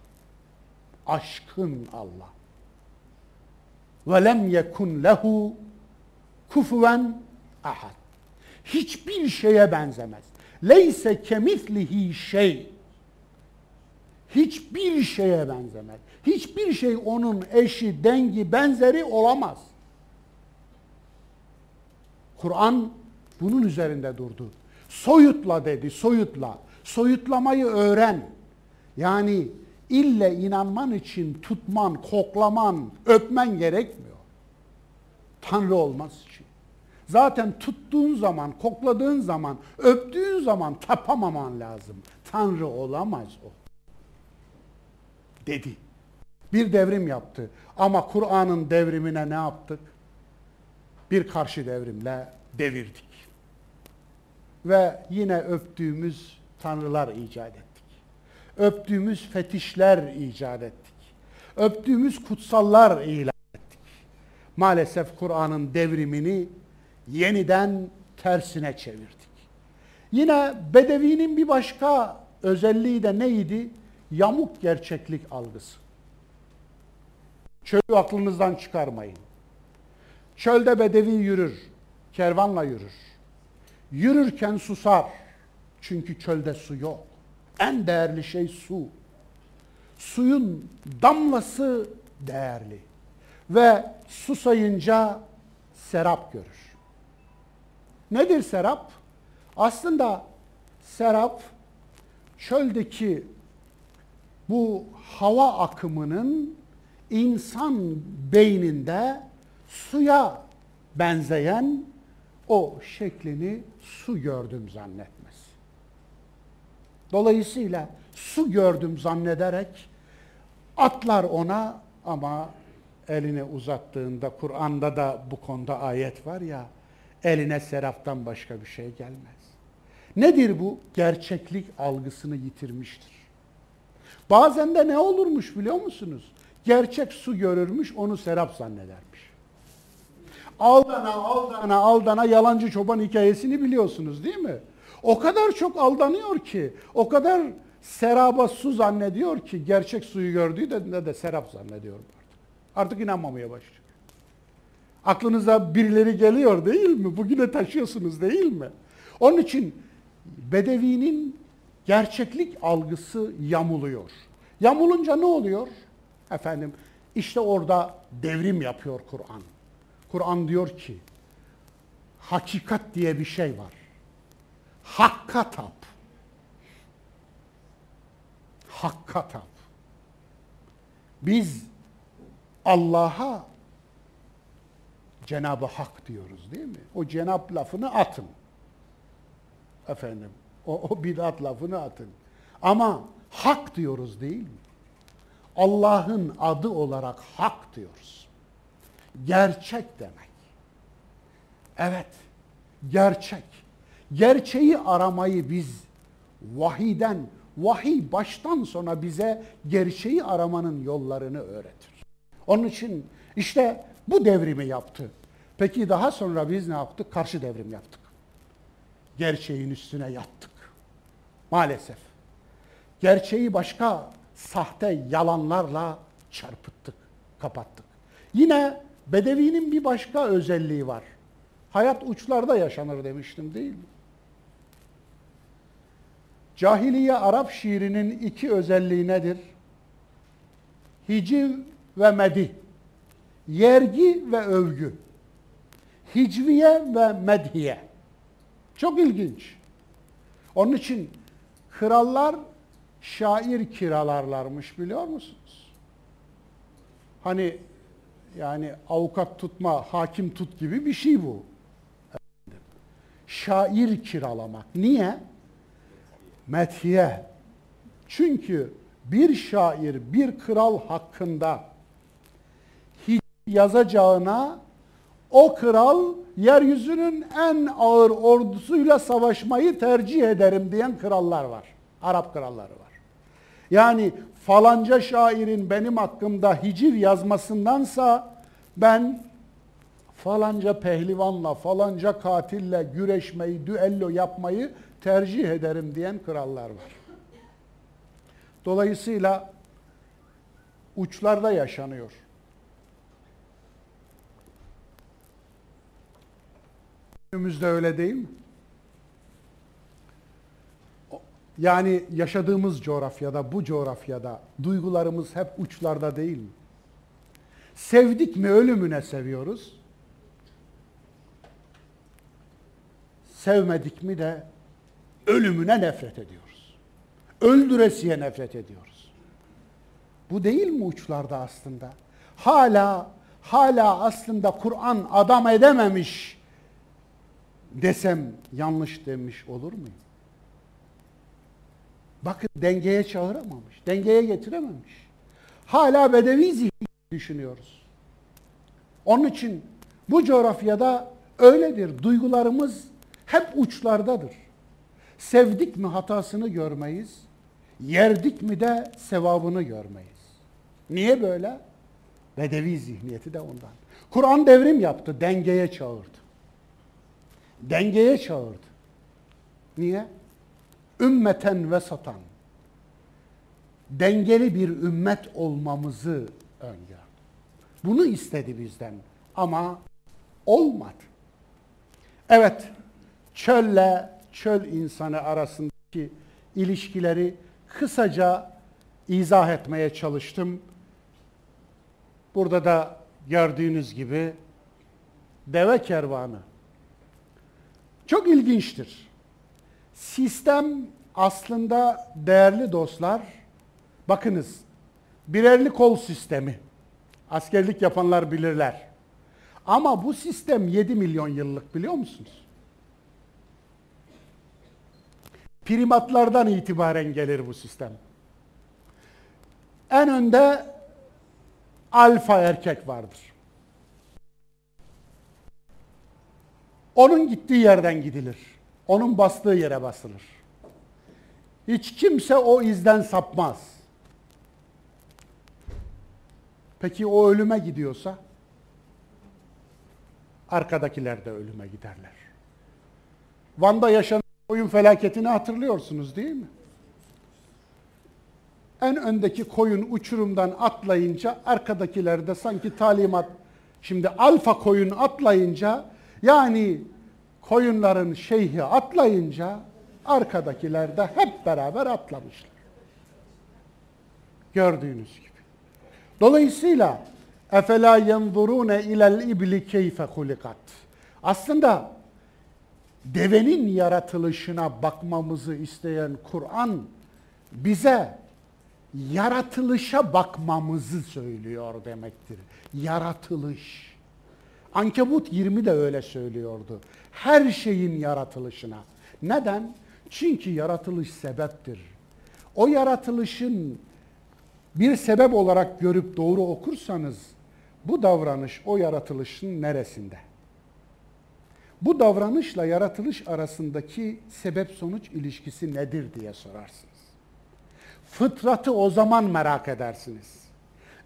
Aşkın Allah. Ve lem yekun lehu kufuven ahad. Hiçbir şeye benzemez. Leyse kemislihi şey. Hiçbir şeye benzemez. Hiçbir şey onun eşi, dengi, benzeri olamaz. Kur'an bunun üzerinde durdu. Soyutla dedi, soyutla. Soyutlamayı öğren. Yani ille inanman için tutman, koklaman, öpmen gerekmiyor. Tanrı olmaz için. Zaten tuttuğun zaman, kokladığın zaman, öptüğün zaman tapamaman lazım. Tanrı olamaz o. Dedi. Bir devrim yaptı. Ama Kur'an'ın devrimine ne yaptık? Bir karşı devrimle devirdik. Ve yine öptüğümüz tanrılar icat ettik. Öptüğümüz fetişler icat ettik. Öptüğümüz kutsallar ilan ettik. Maalesef Kur'an'ın devrimini yeniden tersine çevirdik. Yine Bedevi'nin bir başka özelliği de neydi? Yamuk gerçeklik algısı. Çölü aklınızdan çıkarmayın. Çölde Bedevi yürür, kervanla yürür. Yürürken susar. Çünkü çölde su yok. En değerli şey su. Suyun damlası değerli. Ve susayınca serap görür. Nedir serap? Aslında serap çöldeki bu hava akımının insan beyninde suya benzeyen o şeklini su gördüm zannetmez. Dolayısıyla su gördüm zannederek atlar ona ama elini uzattığında Kur'an'da da bu konuda ayet var ya eline seraftan başka bir şey gelmez. Nedir bu? Gerçeklik algısını yitirmiştir. Bazen de ne olurmuş biliyor musunuz? Gerçek su görürmüş, onu serap zannedermiş. Aldana, aldana, aldana yalancı çoban hikayesini biliyorsunuz değil mi? O kadar çok aldanıyor ki, o kadar seraba su zannediyor ki gerçek suyu gördüğü de, de serap zannediyor artık. Artık inanmamaya başlıyor. Aklınıza birileri geliyor değil mi? Bugüne taşıyorsunuz değil mi? Onun için Bedevi'nin gerçeklik algısı yamuluyor. Yamulunca ne oluyor? Efendim işte orada devrim yapıyor Kur'an. Kur'an diyor ki hakikat diye bir şey var. Hakka tap. Hakka tap. Biz Allah'a Cenab-ı Hak diyoruz değil mi? O Cenab lafını atın. Efendim, o, o bidat lafını atın. Ama hak diyoruz değil mi? Allah'ın adı olarak hak diyoruz. Gerçek demek. Evet, gerçek. Gerçeği aramayı biz vahiden, vahiy baştan sona bize gerçeği aramanın yollarını öğretir. Onun için işte bu devrimi yaptı. Peki daha sonra biz ne yaptık? Karşı devrim yaptık. Gerçeğin üstüne yattık. Maalesef. Gerçeği başka sahte yalanlarla çarpıttık, kapattık. Yine Bedevi'nin bir başka özelliği var. Hayat uçlarda yaşanır demiştim değil mi? Cahiliye Arap şiirinin iki özelliği nedir? Hiciv ve medi. Yergi ve övgü. Hicviye ve medhiye. Çok ilginç. Onun için krallar şair kiralarlarmış biliyor musunuz? Hani yani avukat tutma, hakim tut gibi bir şey bu. Şair kiralamak. Niye? Methiye. Çünkü bir şair bir kral hakkında hiç yazacağına o kral yeryüzünün en ağır ordusuyla savaşmayı tercih ederim diyen krallar var. Arap kralları var. Yani falanca şairin benim hakkımda hiciv yazmasındansa ben falanca pehlivanla, falanca katille güreşmeyi, düello yapmayı tercih ederim diyen krallar var. Dolayısıyla uçlarda yaşanıyor. Günümüzde öyle değil mi? Yani yaşadığımız coğrafyada, bu coğrafyada duygularımız hep uçlarda değil mi? Sevdik mi ölümüne seviyoruz. Sevmedik mi de ölümüne nefret ediyoruz. Öldüresiye nefret ediyoruz. Bu değil mi uçlarda aslında? Hala hala aslında Kur'an adam edememiş desem yanlış demiş olur muyum? Bakın dengeye çağıramamış, dengeye getirememiş. Hala bedevi zihni düşünüyoruz. Onun için bu coğrafyada öyledir. Duygularımız hep uçlardadır. Sevdik mi hatasını görmeyiz, yerdik mi de sevabını görmeyiz. Niye böyle? Bedevi zihniyeti de ondan. Kur'an devrim yaptı, dengeye çağırdı. Dengeye çağırdı. Niye? Ümmeten ve satan. Dengeli bir ümmet olmamızı öngördü. Bunu istedi bizden ama olmadı. Evet, çölle çöl insanı arasındaki ilişkileri kısaca izah etmeye çalıştım. Burada da gördüğünüz gibi deve kervanı. Çok ilginçtir. Sistem aslında değerli dostlar, bakınız birerli kol sistemi. Askerlik yapanlar bilirler. Ama bu sistem 7 milyon yıllık biliyor musunuz? Primatlardan itibaren gelir bu sistem. En önde alfa erkek vardır. Onun gittiği yerden gidilir. Onun bastığı yere basılır. Hiç kimse o izden sapmaz. Peki o ölüme gidiyorsa arkadakiler de ölüme giderler. Van'da yaşanan koyun felaketini hatırlıyorsunuz değil mi? En öndeki koyun uçurumdan atlayınca arkadakiler de sanki talimat şimdi alfa koyun atlayınca yani koyunların şeyhi atlayınca arkadakiler de hep beraber atlamışlar. Gördüğünüz gibi. Dolayısıyla efela yenzurune ilel ibli keyfe hulikat. Aslında devenin yaratılışına bakmamızı isteyen Kur'an bize yaratılışa bakmamızı söylüyor demektir. Yaratılış. Ankebut 20 de öyle söylüyordu. Her şeyin yaratılışına. Neden? Çünkü yaratılış sebeptir. O yaratılışın bir sebep olarak görüp doğru okursanız bu davranış o yaratılışın neresinde? Bu davranışla yaratılış arasındaki sebep sonuç ilişkisi nedir diye sorarsınız. Fıtratı o zaman merak edersiniz.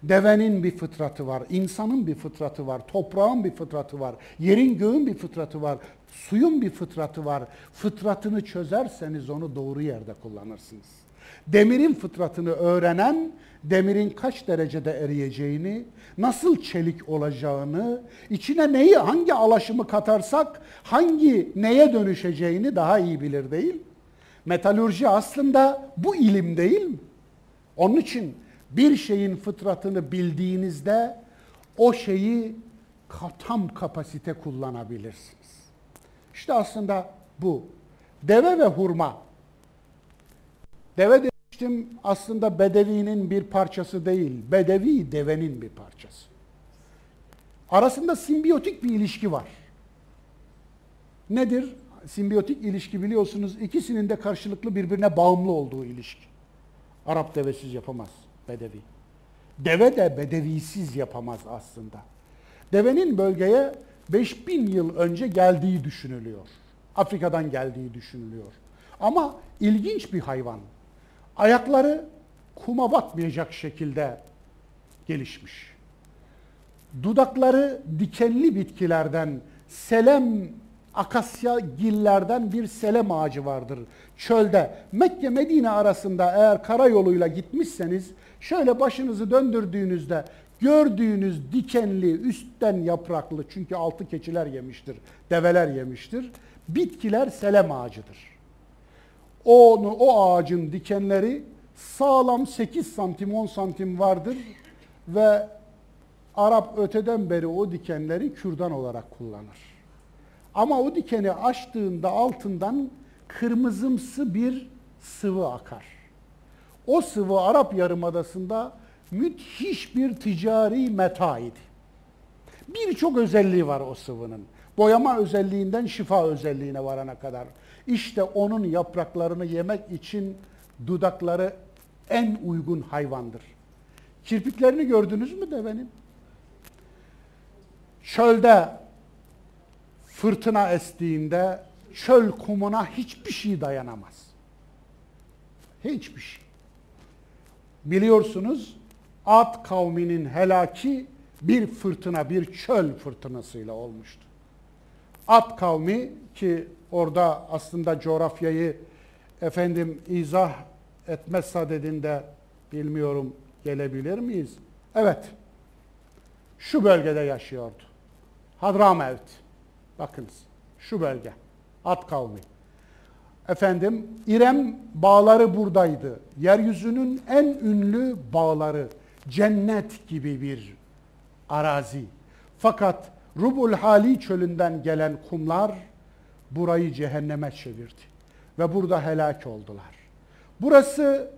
Devenin bir fıtratı var, insanın bir fıtratı var, toprağın bir fıtratı var, yerin göğün bir fıtratı var, suyun bir fıtratı var. Fıtratını çözerseniz onu doğru yerde kullanırsınız. Demirin fıtratını öğrenen, demirin kaç derecede eriyeceğini, nasıl çelik olacağını, içine neyi, hangi alaşımı katarsak hangi neye dönüşeceğini daha iyi bilir değil. Metalürji aslında bu ilim değil mi? Onun için bir şeyin fıtratını bildiğinizde o şeyi tam kapasite kullanabilirsiniz. İşte aslında bu. Deve ve hurma. Deve demiştim aslında bedevinin bir parçası değil. Bedevi devenin bir parçası. Arasında simbiyotik bir ilişki var. Nedir? Simbiyotik ilişki biliyorsunuz ikisinin de karşılıklı birbirine bağımlı olduğu ilişki. Arap devesiz yapamaz bedevi. Deve de bedevisiz yapamaz aslında. Devenin bölgeye 5000 yıl önce geldiği düşünülüyor. Afrika'dan geldiği düşünülüyor. Ama ilginç bir hayvan. Ayakları kuma batmayacak şekilde gelişmiş. Dudakları dikenli bitkilerden, selem, akasya gillerden bir selem ağacı vardır çölde. Mekke Medine arasında eğer karayoluyla gitmişseniz şöyle başınızı döndürdüğünüzde gördüğünüz dikenli, üstten yapraklı çünkü altı keçiler yemiştir, develer yemiştir. Bitkiler selem ağacıdır. Onu, o ağacın dikenleri sağlam 8 santim 10 santim vardır ve Arap öteden beri o dikenleri kürdan olarak kullanır. Ama o dikeni açtığında altından kırmızımsı bir sıvı akar. O sıvı Arap Yarımadası'nda müthiş bir ticari meta idi. Birçok özelliği var o sıvının. Boyama özelliğinden şifa özelliğine varana kadar. İşte onun yapraklarını yemek için dudakları en uygun hayvandır. Kirpiklerini gördünüz mü devenin? Çölde fırtına estiğinde çöl kumuna hiçbir şey dayanamaz. Hiçbir şey. Biliyorsunuz Ad kavminin helaki bir fırtına, bir çöl fırtınasıyla olmuştu. Ad kavmi ki orada aslında coğrafyayı efendim izah etme sadedinde bilmiyorum gelebilir miyiz? Evet. Şu bölgede yaşıyordu. Hadramevt. Bakınız şu bölge. Ad kavmi. Efendim İrem bağları buradaydı. Yeryüzünün en ünlü bağları. Cennet gibi bir arazi. Fakat Rubul Hali çölünden gelen kumlar burayı cehenneme çevirdi. Ve burada helak oldular. Burası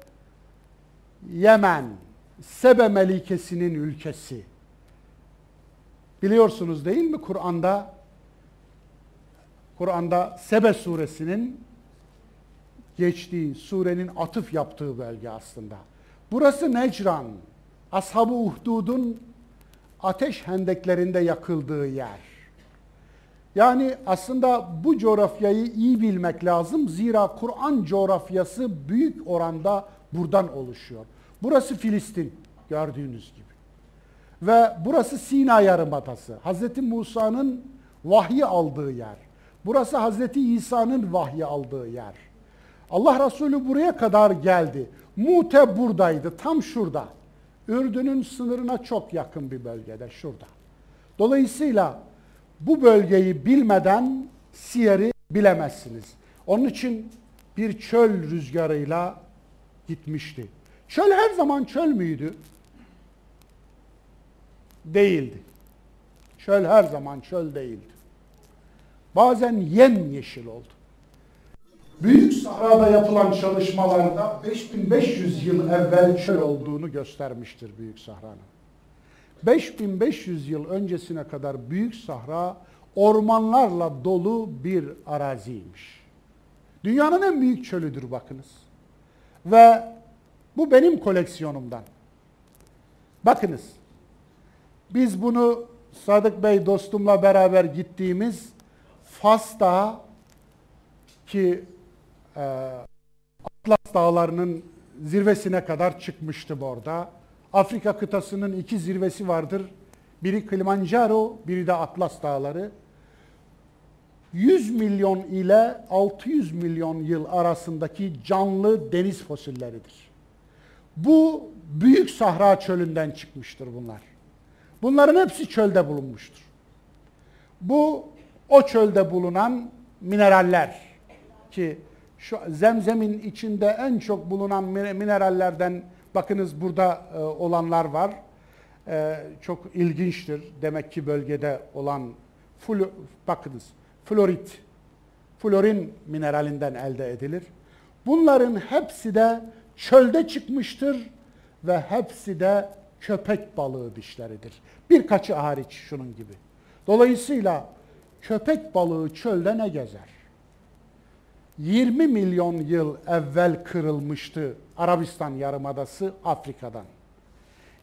Yemen, Sebe Melikesi'nin ülkesi. Biliyorsunuz değil mi Kur'an'da Kur'an'da Sebe suresinin geçtiği, surenin atıf yaptığı bölge aslında. Burası Necran, Ashab-ı Uhdud'un ateş hendeklerinde yakıldığı yer. Yani aslında bu coğrafyayı iyi bilmek lazım. Zira Kur'an coğrafyası büyük oranda buradan oluşuyor. Burası Filistin gördüğünüz gibi. Ve burası Sina Yarımadası. Hz. Musa'nın vahyi aldığı yer. Burası Hz. İsa'nın vahyi aldığı yer. Allah Resulü buraya kadar geldi. Mute buradaydı, tam şurada. Ürdün'ün sınırına çok yakın bir bölgede, şurada. Dolayısıyla bu bölgeyi bilmeden Siyer'i bilemezsiniz. Onun için bir çöl rüzgarıyla gitmişti. Çöl her zaman çöl müydü? Değildi. Çöl her zaman çöl değildi. Bazen yem yeşil oldu. Büyük Sahra'da yapılan çalışmalarda 5500 yıl evvel çöl olduğunu göstermiştir Büyük Sahra'nın. 5500 yıl öncesine kadar Büyük Sahra ormanlarla dolu bir araziymiş. Dünyanın en büyük çölüdür bakınız. Ve bu benim koleksiyonumdan. Bakınız. Biz bunu Sadık Bey dostumla beraber gittiğimiz Fas'ta ki Atlas Dağları'nın zirvesine kadar çıkmıştım orada. Afrika kıtasının iki zirvesi vardır. Biri Kilimanjaro, biri de Atlas Dağları. 100 milyon ile 600 milyon yıl arasındaki canlı deniz fosilleridir. Bu büyük Sahra çölünden çıkmıştır bunlar. Bunların hepsi çölde bulunmuştur. Bu o çölde bulunan mineraller ki şu zemzemin içinde en çok bulunan minerallerden bakınız burada e, olanlar var. E, çok ilginçtir. Demek ki bölgede olan flu, bakınız florit, florin mineralinden elde edilir. Bunların hepsi de çölde çıkmıştır ve hepsi de köpek balığı dişleridir. Birkaçı hariç şunun gibi. Dolayısıyla köpek balığı çölde ne gezer? 20 milyon yıl evvel kırılmıştı Arabistan Yarımadası Afrika'dan.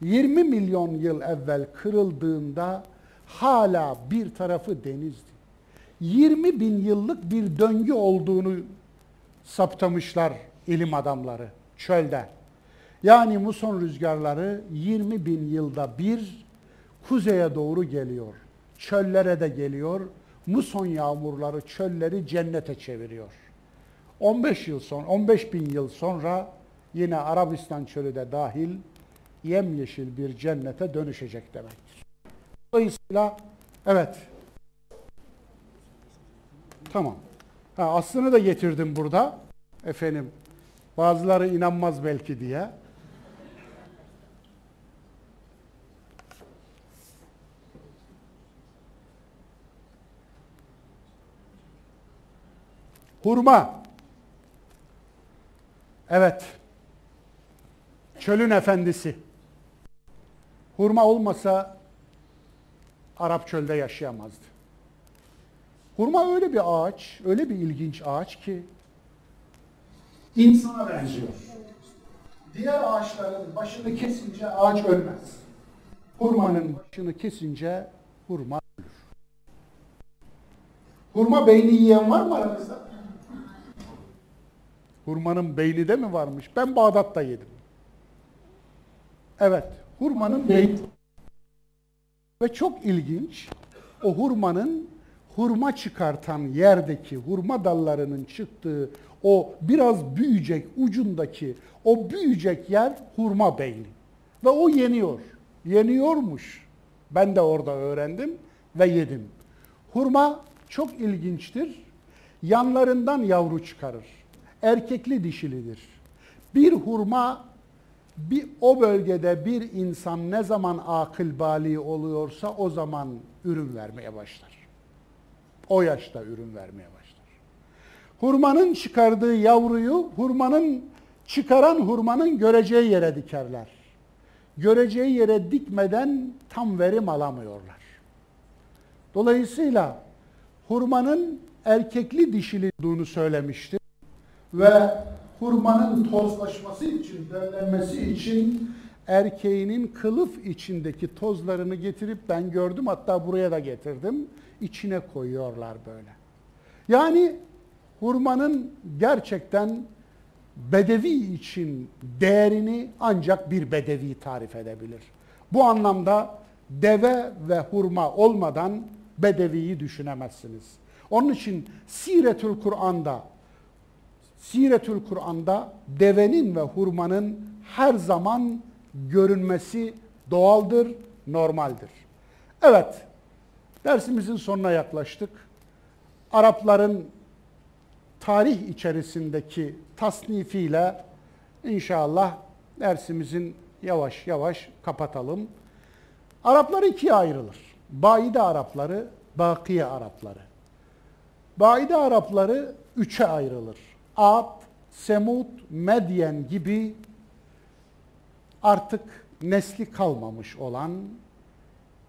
20 milyon yıl evvel kırıldığında hala bir tarafı denizdi. 20 bin yıllık bir döngü olduğunu saptamışlar ilim adamları çölde. Yani muson rüzgarları 20 bin yılda bir kuzeye doğru geliyor. Çöllere de geliyor. Muson yağmurları çölleri cennete çeviriyor. 15 yıl sonra, 15 bin yıl sonra yine Arabistan çölü de dahil yemyeşil bir cennete dönüşecek demektir. Dolayısıyla evet. Tamam. Ha, aslını da getirdim burada. Efendim bazıları inanmaz belki diye. Hurma. Evet. Çölün efendisi. Hurma olmasa Arap çölde yaşayamazdı. Hurma öyle bir ağaç, öyle bir ilginç ağaç ki insana benziyor. Diğer ağaçların başını kesince ağaç ölmez. Hurmanın başını kesince hurma ölür. Hurma beyni yiyen var mı aranızda? Hurmanın beyni de mi varmış? Ben Bağdat'ta yedim. Evet, hurmanın beyni. Ve çok ilginç, o hurmanın hurma çıkartan yerdeki hurma dallarının çıktığı o biraz büyüyecek ucundaki o büyüyecek yer hurma beyni. Ve o yeniyor. Yeniyormuş. Ben de orada öğrendim ve yedim. Hurma çok ilginçtir. Yanlarından yavru çıkarır. Erkekli dişilidir. Bir hurma bir o bölgede bir insan ne zaman akıl bali oluyorsa o zaman ürün vermeye başlar. O yaşta ürün vermeye başlar. Hurmanın çıkardığı yavruyu hurmanın çıkaran hurmanın göreceği yere dikerler. Göreceği yere dikmeden tam verim alamıyorlar. Dolayısıyla hurmanın erkekli dişili olduğunu söylemişti ve hurmanın tozlaşması için, döllenmesi için erkeğinin kılıf içindeki tozlarını getirip ben gördüm hatta buraya da getirdim. içine koyuyorlar böyle. Yani hurmanın gerçekten bedevi için değerini ancak bir bedevi tarif edebilir. Bu anlamda deve ve hurma olmadan bedeviyi düşünemezsiniz. Onun için Siretül Kur'an'da Siretül Kur'an'da devenin ve hurmanın her zaman görünmesi doğaldır, normaldir. Evet, dersimizin sonuna yaklaştık. Arapların tarih içerisindeki tasnifiyle inşallah dersimizin yavaş yavaş kapatalım. Araplar ikiye ayrılır. Baide Arapları, Bakiye Arapları. Baide Arapları üçe ayrılır. Ad, Semud, Medyen gibi artık nesli kalmamış olan,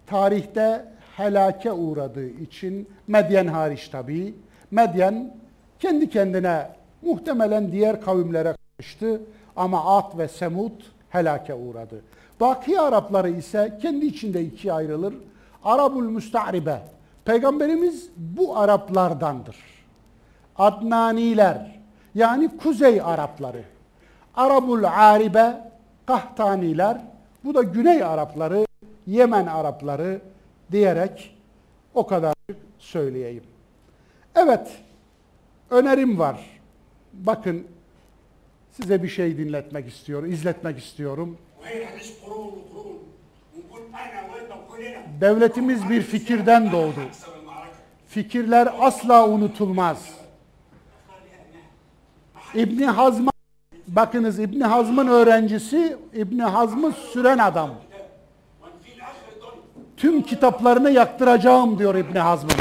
tarihte helake uğradığı için Medyen hariç tabii. Medyen kendi kendine muhtemelen diğer kavimlere karıştı ama Ad ve Semud helake uğradı. Baki Arapları ise kendi içinde ikiye ayrılır. Arabul Müsta'ribe. Peygamberimiz bu Araplardandır. Adnaniler yani Kuzey Arapları. Arabul Aribe Kahtaniler. Bu da Güney Arapları, Yemen Arapları diyerek o kadar söyleyeyim. Evet, önerim var. Bakın size bir şey dinletmek istiyorum, izletmek istiyorum. Devletimiz bir fikirden doğdu. Fikirler asla unutulmaz. İbni Hazm'a bakınız İbni Hazm'ın öğrencisi İbni Hazm'ı süren adam. Tüm kitaplarını yaktıracağım diyor İbni Hazm'ın.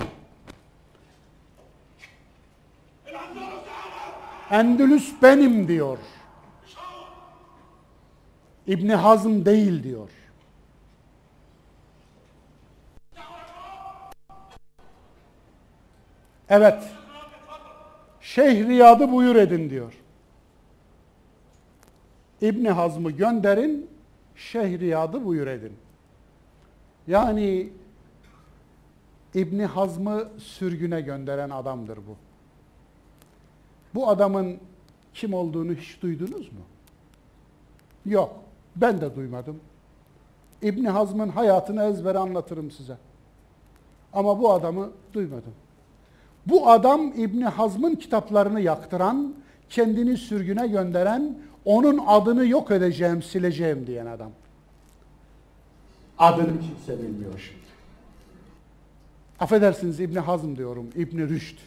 Endülüs benim diyor. İbni Hazm değil diyor. Evet. Şehriyad'ı buyur edin diyor. İbni Hazm'ı gönderin, Şehriyad'ı buyur edin. Yani İbni Hazm'ı sürgüne gönderen adamdır bu. Bu adamın kim olduğunu hiç duydunuz mu? Yok. Ben de duymadım. İbni Hazm'ın hayatını ezbere anlatırım size. Ama bu adamı duymadım. Bu adam İbni Hazm'ın kitaplarını yaktıran, kendini sürgüne gönderen, onun adını yok edeceğim, sileceğim diyen adam. Adını kimse bilmiyor şimdi. Affedersiniz İbni Hazm diyorum, İbni Rüşd.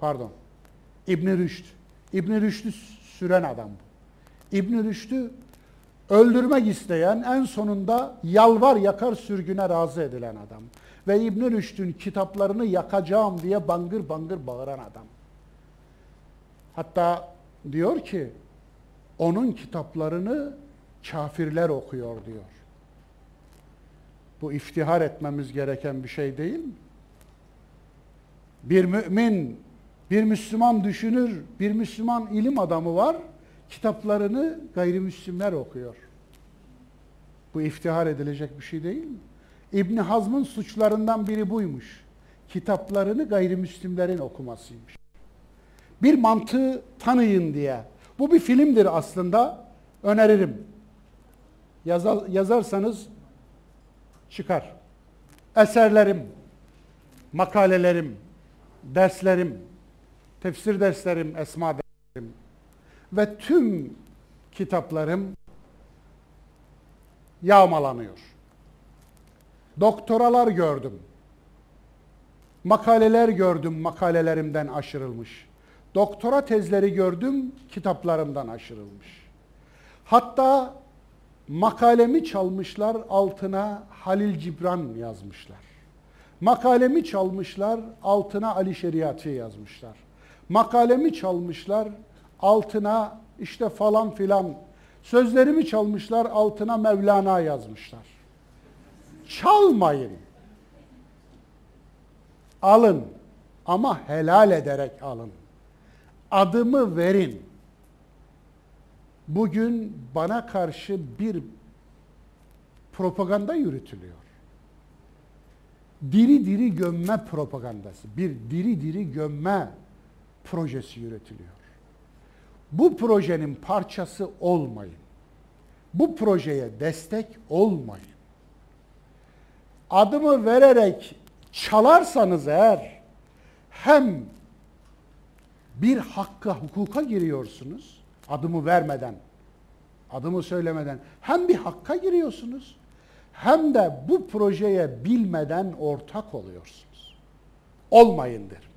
Pardon. İbni Rüşd. İbni Rüşd'ü süren adam bu. İbni Rüşd'ü öldürmek isteyen, en sonunda yalvar yakar sürgüne razı edilen adam. Ve İbn Rüşd'ün kitaplarını yakacağım diye bangır bangır bağıran adam. Hatta diyor ki, onun kitaplarını kafirler okuyor diyor. Bu iftihar etmemiz gereken bir şey değil mi? Bir mümin, bir Müslüman düşünür, bir Müslüman ilim adamı var, kitaplarını gayrimüslimler okuyor. Bu iftihar edilecek bir şey değil mi? İbni Hazm'ın suçlarından biri buymuş. Kitaplarını gayrimüslimlerin okumasıymış. Bir mantığı tanıyın diye. Bu bir filmdir aslında. Öneririm. Yazar, yazarsanız çıkar. Eserlerim, makalelerim, derslerim, tefsir derslerim, esma derslerim ve tüm kitaplarım yağmalanıyor. Doktoralar gördüm. Makaleler gördüm, makalelerimden aşırılmış. Doktora tezleri gördüm, kitaplarımdan aşırılmış. Hatta makalemi çalmışlar, altına Halil Cibran yazmışlar. Makalemi çalmışlar, altına Ali Şeriatçı yazmışlar. Makalemi çalmışlar, altına işte falan filan. Sözlerimi çalmışlar, altına Mevlana yazmışlar. Çalmayın. Alın ama helal ederek alın. Adımı verin. Bugün bana karşı bir propaganda yürütülüyor. Diri diri gömme propagandası, bir diri diri gömme projesi yürütülüyor. Bu projenin parçası olmayın. Bu projeye destek olmayın adımı vererek çalarsanız eğer hem bir hakka, hukuka giriyorsunuz adımı vermeden, adımı söylemeden hem bir hakka giriyorsunuz hem de bu projeye bilmeden ortak oluyorsunuz. Olmayın derim.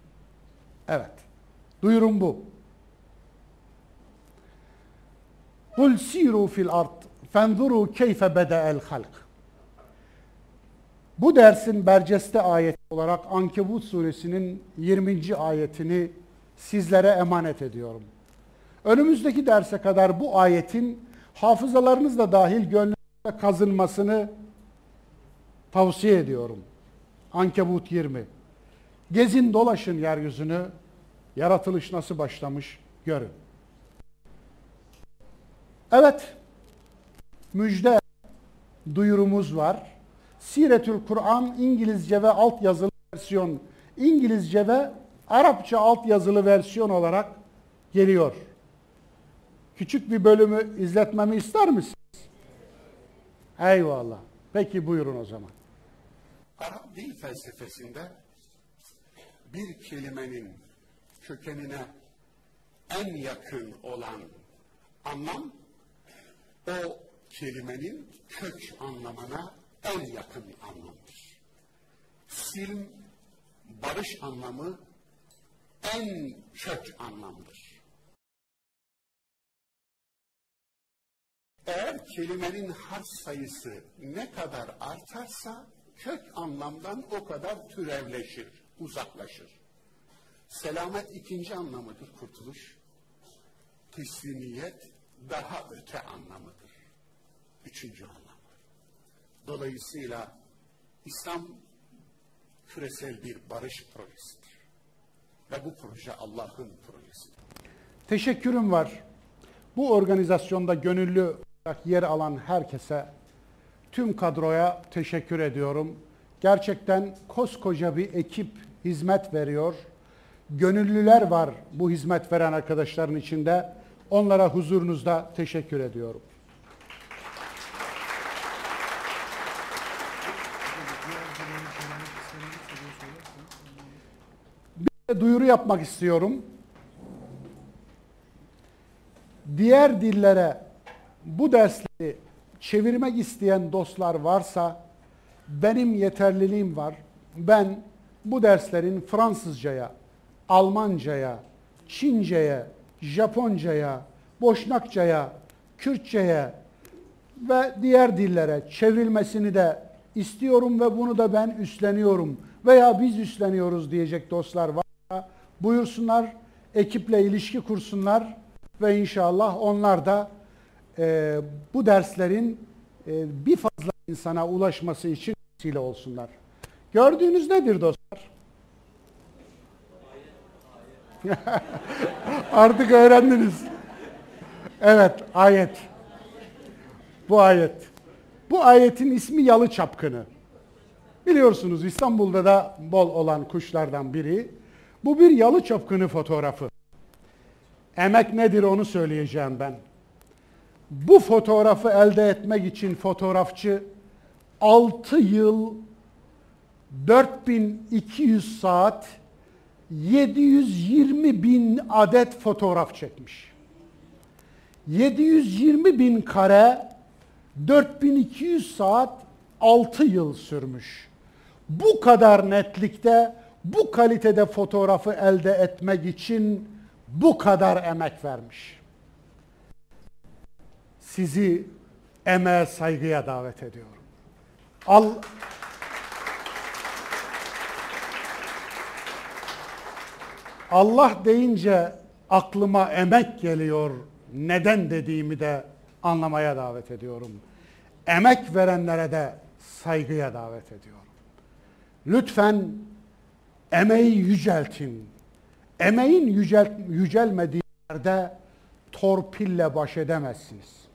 Evet. Duyurum bu. Kul siru fil ard fenzuru keyfe beda'el halk. Bu dersin berceste ayeti olarak Ankebut suresinin 20. ayetini sizlere emanet ediyorum. Önümüzdeki derse kadar bu ayetin hafızalarınızla dahil gönlünüzde kazınmasını tavsiye ediyorum. Ankebut 20. Gezin dolaşın yeryüzünü, yaratılış nasıl başlamış görün. Evet, müjde duyurumuz var Siretül Kur'an İngilizce ve alt yazılı versiyon, İngilizce ve Arapça alt yazılı versiyon olarak geliyor. Küçük bir bölümü izletmemi ister misiniz? Eyvallah. Peki buyurun o zaman. Arap dil felsefesinde bir kelimenin kökenine en yakın olan anlam o kelimenin kök anlamına en yakın anlamdır. Silm, barış anlamı en kök anlamdır. Eğer kelimenin harf sayısı ne kadar artarsa kök anlamdan o kadar türevleşir, uzaklaşır. Selamet ikinci anlamıdır kurtuluş. Teslimiyet daha öte anlamıdır. Üçüncü anlam. Dolayısıyla İslam küresel bir barış projesidir. Ve bu proje Allah'ın projesidir. Teşekkürüm var. Bu organizasyonda gönüllü olarak yer alan herkese, tüm kadroya teşekkür ediyorum. Gerçekten koskoca bir ekip hizmet veriyor. Gönüllüler var bu hizmet veren arkadaşların içinde. Onlara huzurunuzda teşekkür ediyorum. Duyuru yapmak istiyorum. Diğer dillere bu dersleri çevirmek isteyen dostlar varsa benim yeterliliğim var. Ben bu derslerin Fransızcaya, Almancaya, Çince'ye, Japonca'ya, Boşnakça'ya, Kürtçe'ye ve diğer dillere çevrilmesini de istiyorum ve bunu da ben üstleniyorum veya biz üstleniyoruz diyecek dostlar varsa buyursunlar, ekiple ilişki kursunlar ve inşallah onlar da e, bu derslerin e, bir fazla insana ulaşması için vesile olsunlar. Gördüğünüz nedir dostlar? <laughs> Artık öğrendiniz. Evet, ayet. Bu ayet. Bu ayetin ismi yalı çapkını. Biliyorsunuz İstanbul'da da bol olan kuşlardan biri. Bu bir yalı çapkını fotoğrafı. Emek nedir onu söyleyeceğim ben. Bu fotoğrafı elde etmek için fotoğrafçı 6 yıl 4200 saat 720 bin adet fotoğraf çekmiş. 720 bin kare 4200 saat 6 yıl sürmüş. Bu kadar netlikte, bu kalitede fotoğrafı elde etmek için bu kadar emek vermiş. Sizi emeğe saygıya davet ediyorum. Al Allah deyince aklıma emek geliyor. Neden dediğimi de anlamaya davet ediyorum. Emek verenlere de saygıya davet ediyorum. Lütfen emeği yüceltin. Emeğin yücel, yücelmediği yerde torpille baş edemezsiniz.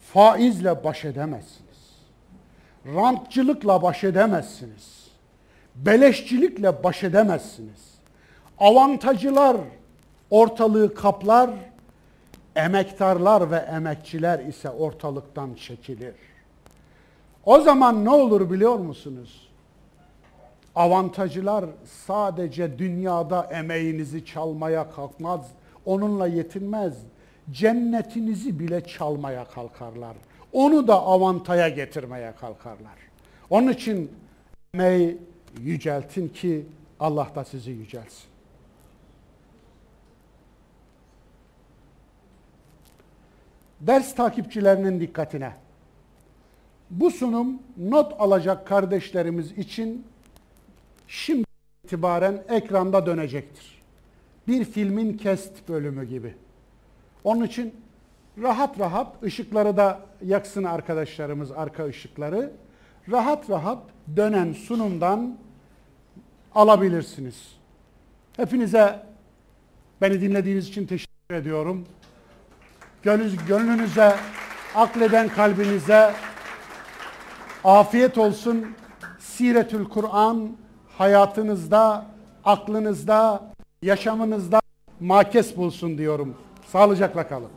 Faizle baş edemezsiniz. Rantçılıkla baş edemezsiniz. Beleşçilikle baş edemezsiniz. Avantajcılar ortalığı kaplar, emektarlar ve emekçiler ise ortalıktan çekilir. O zaman ne olur biliyor musunuz? Avantajcılar sadece dünyada emeğinizi çalmaya kalkmaz, onunla yetinmez. Cennetinizi bile çalmaya kalkarlar. Onu da avantaya getirmeye kalkarlar. Onun için emeği yüceltin ki Allah da sizi yücelsin. Ders takipçilerinin dikkatine. Bu sunum not alacak kardeşlerimiz için şimdi itibaren ekranda dönecektir. Bir filmin kest bölümü gibi. Onun için rahat rahat ışıkları da yaksın arkadaşlarımız arka ışıkları. Rahat rahat dönen sunumdan alabilirsiniz. Hepinize beni dinlediğiniz için teşekkür ediyorum. Gönlünüze, akleden kalbinize afiyet olsun. Siretül Kur'an hayatınızda, aklınızda, yaşamınızda makes bulsun diyorum. Sağlıcakla kalın.